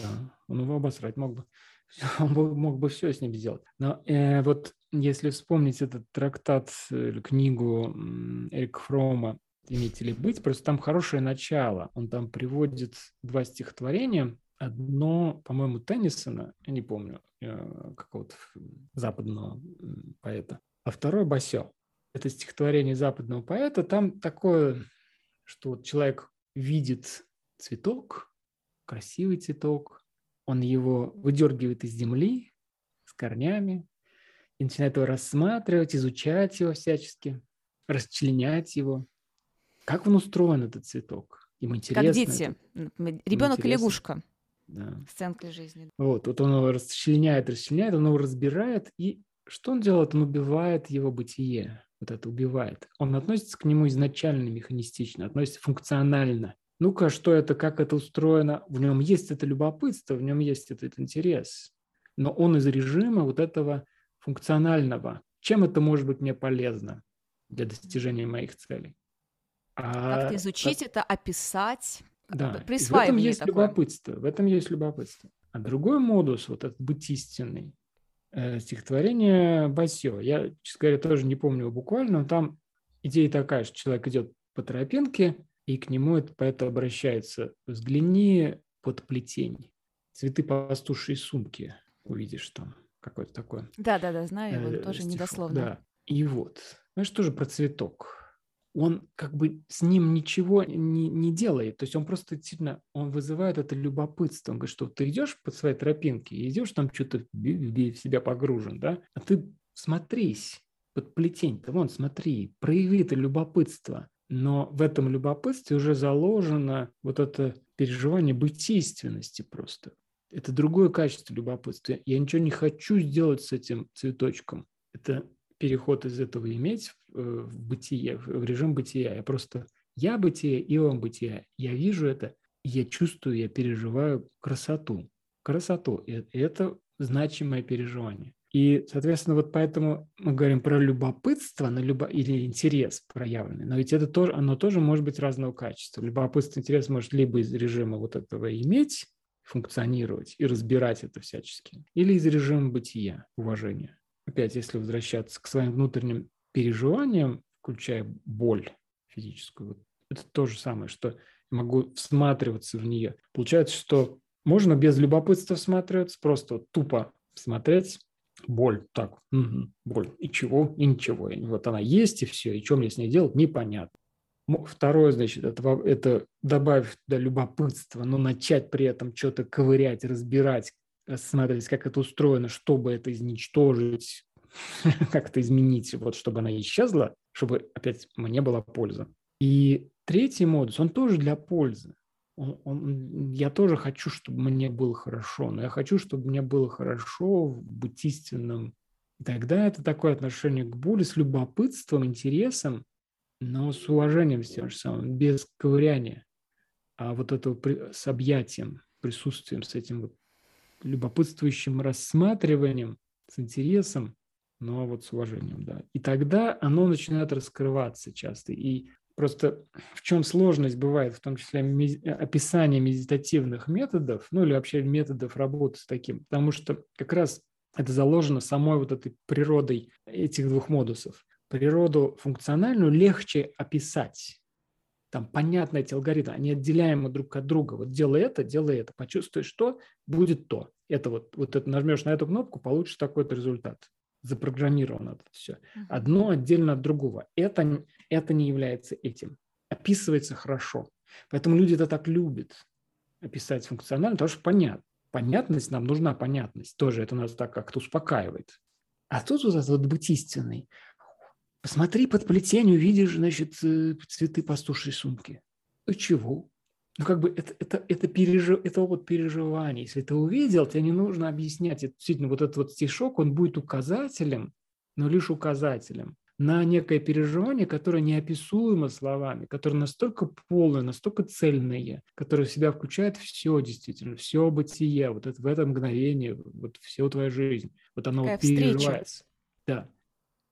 Он его обосрать мог бы. <laughs> он мог бы все с ним сделать. Но э, вот если вспомнить этот трактат э, книгу Эрика Фрома «Иметь или быть», просто там хорошее начало. Он там приводит два стихотворения. Одно, по-моему, Теннисона, я не помню, э, какого-то западного поэта, а второе Басё. Это стихотворение западного поэта. Там такое, что вот человек видит цветок, красивый цветок, он его выдергивает из земли с корнями и начинает его рассматривать, изучать его всячески, расчленять его. Как он устроен, этот цветок? Ему интересно. Как дети. Ребенок и лягушка. Да. Сценка жизни. Вот, вот он его расчленяет, расчленяет, он его разбирает, и что он делает? Он убивает его бытие. Вот это убивает. Он относится к нему изначально механистично, относится функционально ну-ка, что это, как это устроено, в нем есть это любопытство, в нем есть этот интерес, но он из режима вот этого функционального. Чем это может быть мне полезно для достижения моих целей? А, Как-то изучить как... это, описать, да. в этом есть такое. любопытство, в этом есть любопытство. А другой модус, вот этот быть истинный, э, стихотворение Басё, я, честно говоря, тоже не помню его буквально, но там идея такая, что человек идет по тропинке, и к нему это поэт обращается. Взгляни под плетень. Цветы пастушьей сумки увидишь там. Какое-то такое. Да-да-да, знаю его, э, тоже стихов. недословно. Да. И вот, знаешь, тоже про цветок. Он как бы с ним ничего не, не делает. То есть он просто действительно, он вызывает это любопытство. Он говорит, что ты идешь по своей тропинке, идешь там что-то в себя погружен, да, а ты смотрись под плетень-то, вон, смотри, прояви это любопытство. Но в этом любопытстве уже заложено вот это переживание бытийственности просто. Это другое качество любопытства. Я ничего не хочу сделать с этим цветочком. Это переход из этого иметь в э, бытие, в режим бытия. Я просто я бытие и он бытие. Я вижу это, я чувствую, я переживаю красоту. Красоту. И это значимое переживание. И, соответственно, вот поэтому мы говорим про любопытство на любо... или интерес проявленный. Но ведь это тоже, оно тоже может быть разного качества. Любопытство, интерес может либо из режима вот этого иметь, функционировать и разбирать это всячески, или из режима бытия, уважения. Опять, если возвращаться к своим внутренним переживаниям, включая боль физическую, это то же самое, что могу всматриваться в нее. Получается, что можно без любопытства всматриваться, просто тупо смотреть Боль, так, угу, боль. И чего? И ничего. И вот она есть, и все. И что мне с ней делать, непонятно. Второе, значит, это, это добавить туда любопытство, но начать при этом что-то ковырять, разбирать, смотреть, как это устроено, чтобы это изничтожить, <laughs> как это изменить, вот чтобы она исчезла, чтобы опять мне была польза. И третий модус, он тоже для пользы он, он, я тоже хочу, чтобы мне было хорошо, но я хочу, чтобы мне было хорошо быть истинным. Тогда это такое отношение к боли с любопытством, интересом, но с уважением с тем же самым, без ковыряния, а вот это с объятием, присутствием, с этим вот любопытствующим рассматриванием, с интересом, но вот с уважением, да. И тогда оно начинает раскрываться часто. И Просто в чем сложность бывает, в том числе описание медитативных методов, ну или вообще методов работы с таким, потому что как раз это заложено самой вот этой природой этих двух модусов. Природу функциональную легче описать. Там понятно эти алгоритмы, они отделяемы друг от друга. Вот делай это, делай это, почувствуй что, будет то. Это вот, вот это нажмешь на эту кнопку, получишь такой-то результат запрограммировано это все. Одно отдельно от другого. Это, это не является этим. Описывается хорошо. Поэтому люди это так любят. описать функционально, потому что понятно. Понятность, нам нужна понятность. Тоже это нас так как-то успокаивает. А тут вот этот вот быть истинный. Посмотри под плетень, увидишь, значит, э, цветы пастушьей сумки. Ну чего? Ну, как бы это, это, это, пережив, это опыт переживания. Если ты увидел, тебе не нужно объяснять. Это, действительно, вот этот вот стишок, он будет указателем, но лишь указателем на некое переживание, которое неописуемо словами, которое настолько полное, настолько цельное, которое в себя включает все действительно, все бытие, вот это в это мгновение, вот всю твою жизнь. Вот оно вот переживается. Да.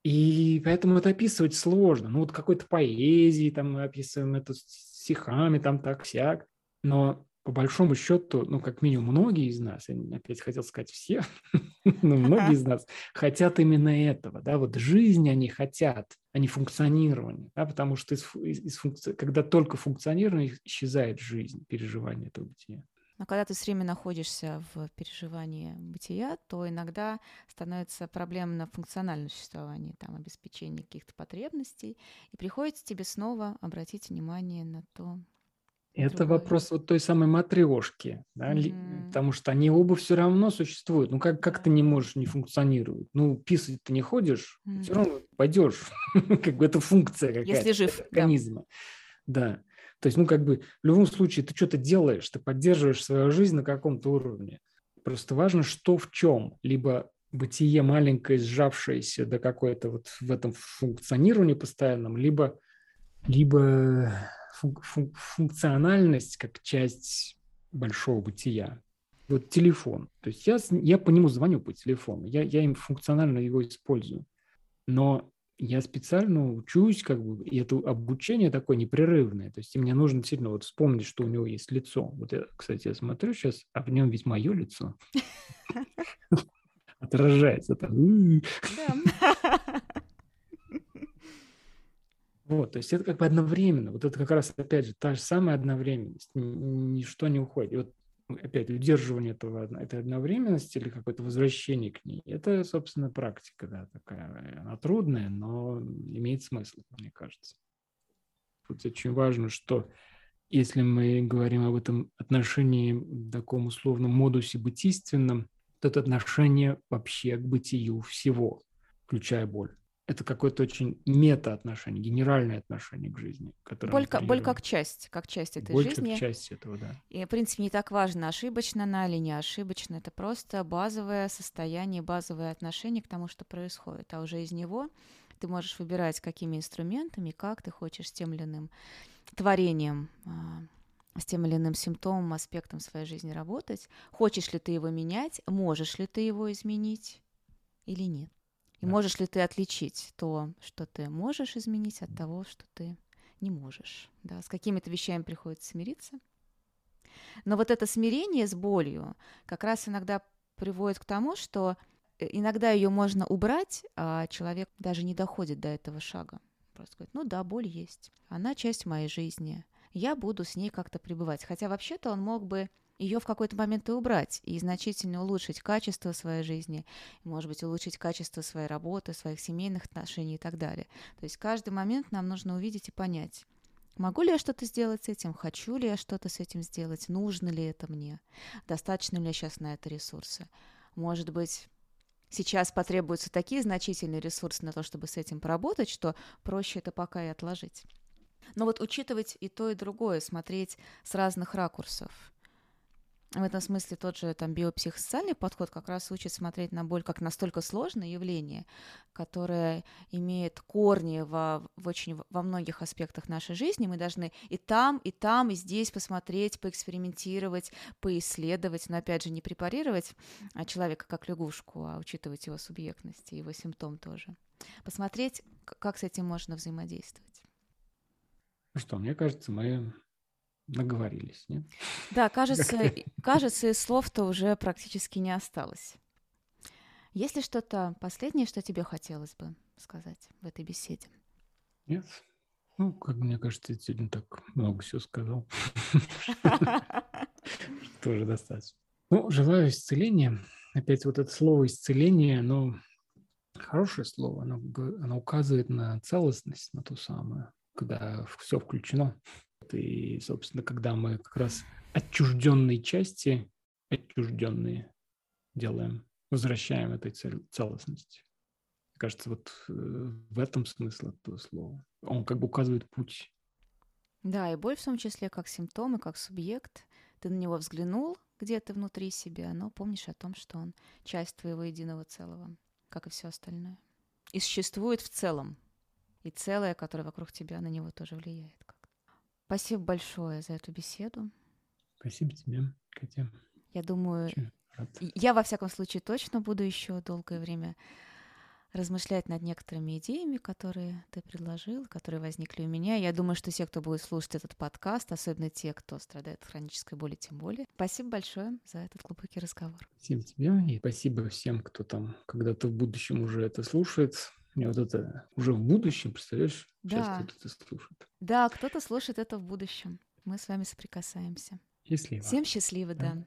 И поэтому это описывать сложно. Ну, вот какой-то поэзии там мы описываем это стихами, там так-сяк. Но по большому счету, ну, как минимум, многие из нас, я опять хотел сказать все, <laughs> но многие из нас хотят именно этого, да, вот жизнь они хотят, а не функционирование, да, потому что из, из функци... когда только функционирование, исчезает жизнь, переживание этого бытия. Но когда ты все время находишься в переживании бытия, то иногда становится проблемно функциональное существование, там, обеспечение каких-то потребностей, и приходится тебе снова обратить внимание на то, это другое. вопрос вот той самой матрешки, да, mm-hmm. потому что они оба все равно существуют. Ну как, как ты не можешь не функционировать? Ну писать ты не ходишь, mm-hmm. все равно пойдешь. <laughs> как бы это функция какая-то. Если жив. Организма. Да. да. То есть, ну, как бы в любом случае ты что-то делаешь, ты поддерживаешь свою жизнь на каком-то уровне. Просто важно, что в чем. Либо бытие маленькое, сжавшееся до какой-то вот в этом функционировании постоянном, либо, либо функ функ функциональность как часть большого бытия. Вот телефон. То есть я, я по нему звоню по телефону, я, я им функционально его использую. Но я специально учусь, как бы, и это обучение такое непрерывное. То есть мне нужно сильно вот вспомнить, что у него есть лицо. Вот я, кстати, я смотрю сейчас, а в нем ведь мое лицо <laughs> отражается. Вот, то есть это как бы одновременно. Вот это как раз, опять же, та же самая одновременность. Ничто не уходит. И вот опять удерживание этого, этой одновременности или какое-то возвращение к ней, это, собственно, практика, да, такая, она трудная, но имеет смысл, мне кажется. Тут очень важно, что если мы говорим об этом отношении, таком условном модусе бытийственном, то это отношение вообще к бытию всего, включая боль это какое-то очень мета-отношение, генеральное отношение к жизни. Боль, боль как часть, как часть этой боль жизни. Боль как часть этого, да. И, в принципе, не так важно, ошибочно она или не ошибочно. Это просто базовое состояние, базовое отношение к тому, что происходит. А уже из него ты можешь выбирать, какими инструментами, как ты хочешь с тем или иным творением, а, с тем или иным симптомом, аспектом своей жизни работать. Хочешь ли ты его менять, можешь ли ты его изменить или нет. И да. можешь ли ты отличить то, что ты можешь изменить, от того, что ты не можешь? Да? С какими-то вещами приходится смириться. Но вот это смирение с болью как раз иногда приводит к тому, что э, иногда ее можно убрать, а человек даже не доходит до этого шага. Просто говорит, ну да, боль есть, она часть моей жизни, я буду с ней как-то пребывать. Хотя вообще-то он мог бы ее в какой-то момент и убрать, и значительно улучшить качество своей жизни, может быть, улучшить качество своей работы, своих семейных отношений и так далее. То есть каждый момент нам нужно увидеть и понять, Могу ли я что-то сделать с этим? Хочу ли я что-то с этим сделать? Нужно ли это мне? Достаточно ли я сейчас на это ресурсы? Может быть, сейчас потребуются такие значительные ресурсы на то, чтобы с этим поработать, что проще это пока и отложить. Но вот учитывать и то, и другое, смотреть с разных ракурсов в этом смысле тот же там биопсихосоциальный подход как раз учит смотреть на боль как настолько сложное явление, которое имеет корни во, в очень, во многих аспектах нашей жизни. Мы должны и там, и там, и здесь посмотреть, поэкспериментировать, поисследовать, но опять же не препарировать а человека как лягушку, а учитывать его субъектность и его симптом тоже. Посмотреть, как с этим можно взаимодействовать. Ну что, мне кажется, мы наговорились, нет? Да, кажется, <laughs> кажется, из слов-то уже практически не осталось. Есть ли что-то последнее, что тебе хотелось бы сказать в этой беседе? Нет. Ну, как мне кажется, я сегодня так много всего сказал. <laughs> Тоже достаточно. Ну, желаю исцеления. Опять вот это слово исцеление, оно хорошее слово, оно, оно указывает на целостность, на ту самую, когда все включено. И, собственно, когда мы как раз отчужденной части отчужденные делаем, возвращаем этой цел- целостности. Мне кажется, вот э, в этом смысл этого слова. Он как бы указывает путь. Да, и боль в том числе как симптом и как субъект. Ты на него взглянул где-то внутри себя, но помнишь о том, что он часть твоего единого целого, как и все остальное. И существует в целом. И целое, которое вокруг тебя, на него тоже влияет. Спасибо большое за эту беседу. Спасибо тебе, Катя. Я думаю, я во всяком случае точно буду еще долгое время размышлять над некоторыми идеями, которые ты предложил, которые возникли у меня. Я думаю, что все, кто будет слушать этот подкаст, особенно те, кто страдает от хронической боли, тем более. Спасибо большое за этот глубокий разговор. Спасибо тебе и спасибо всем, кто там когда-то в будущем уже это слушает. Мне вот это уже в будущем, представляешь, да. сейчас кто-то это слушает. Да, кто-то слушает это в будущем. Мы с вами соприкасаемся. Счастливо. Всем счастливо, да. да.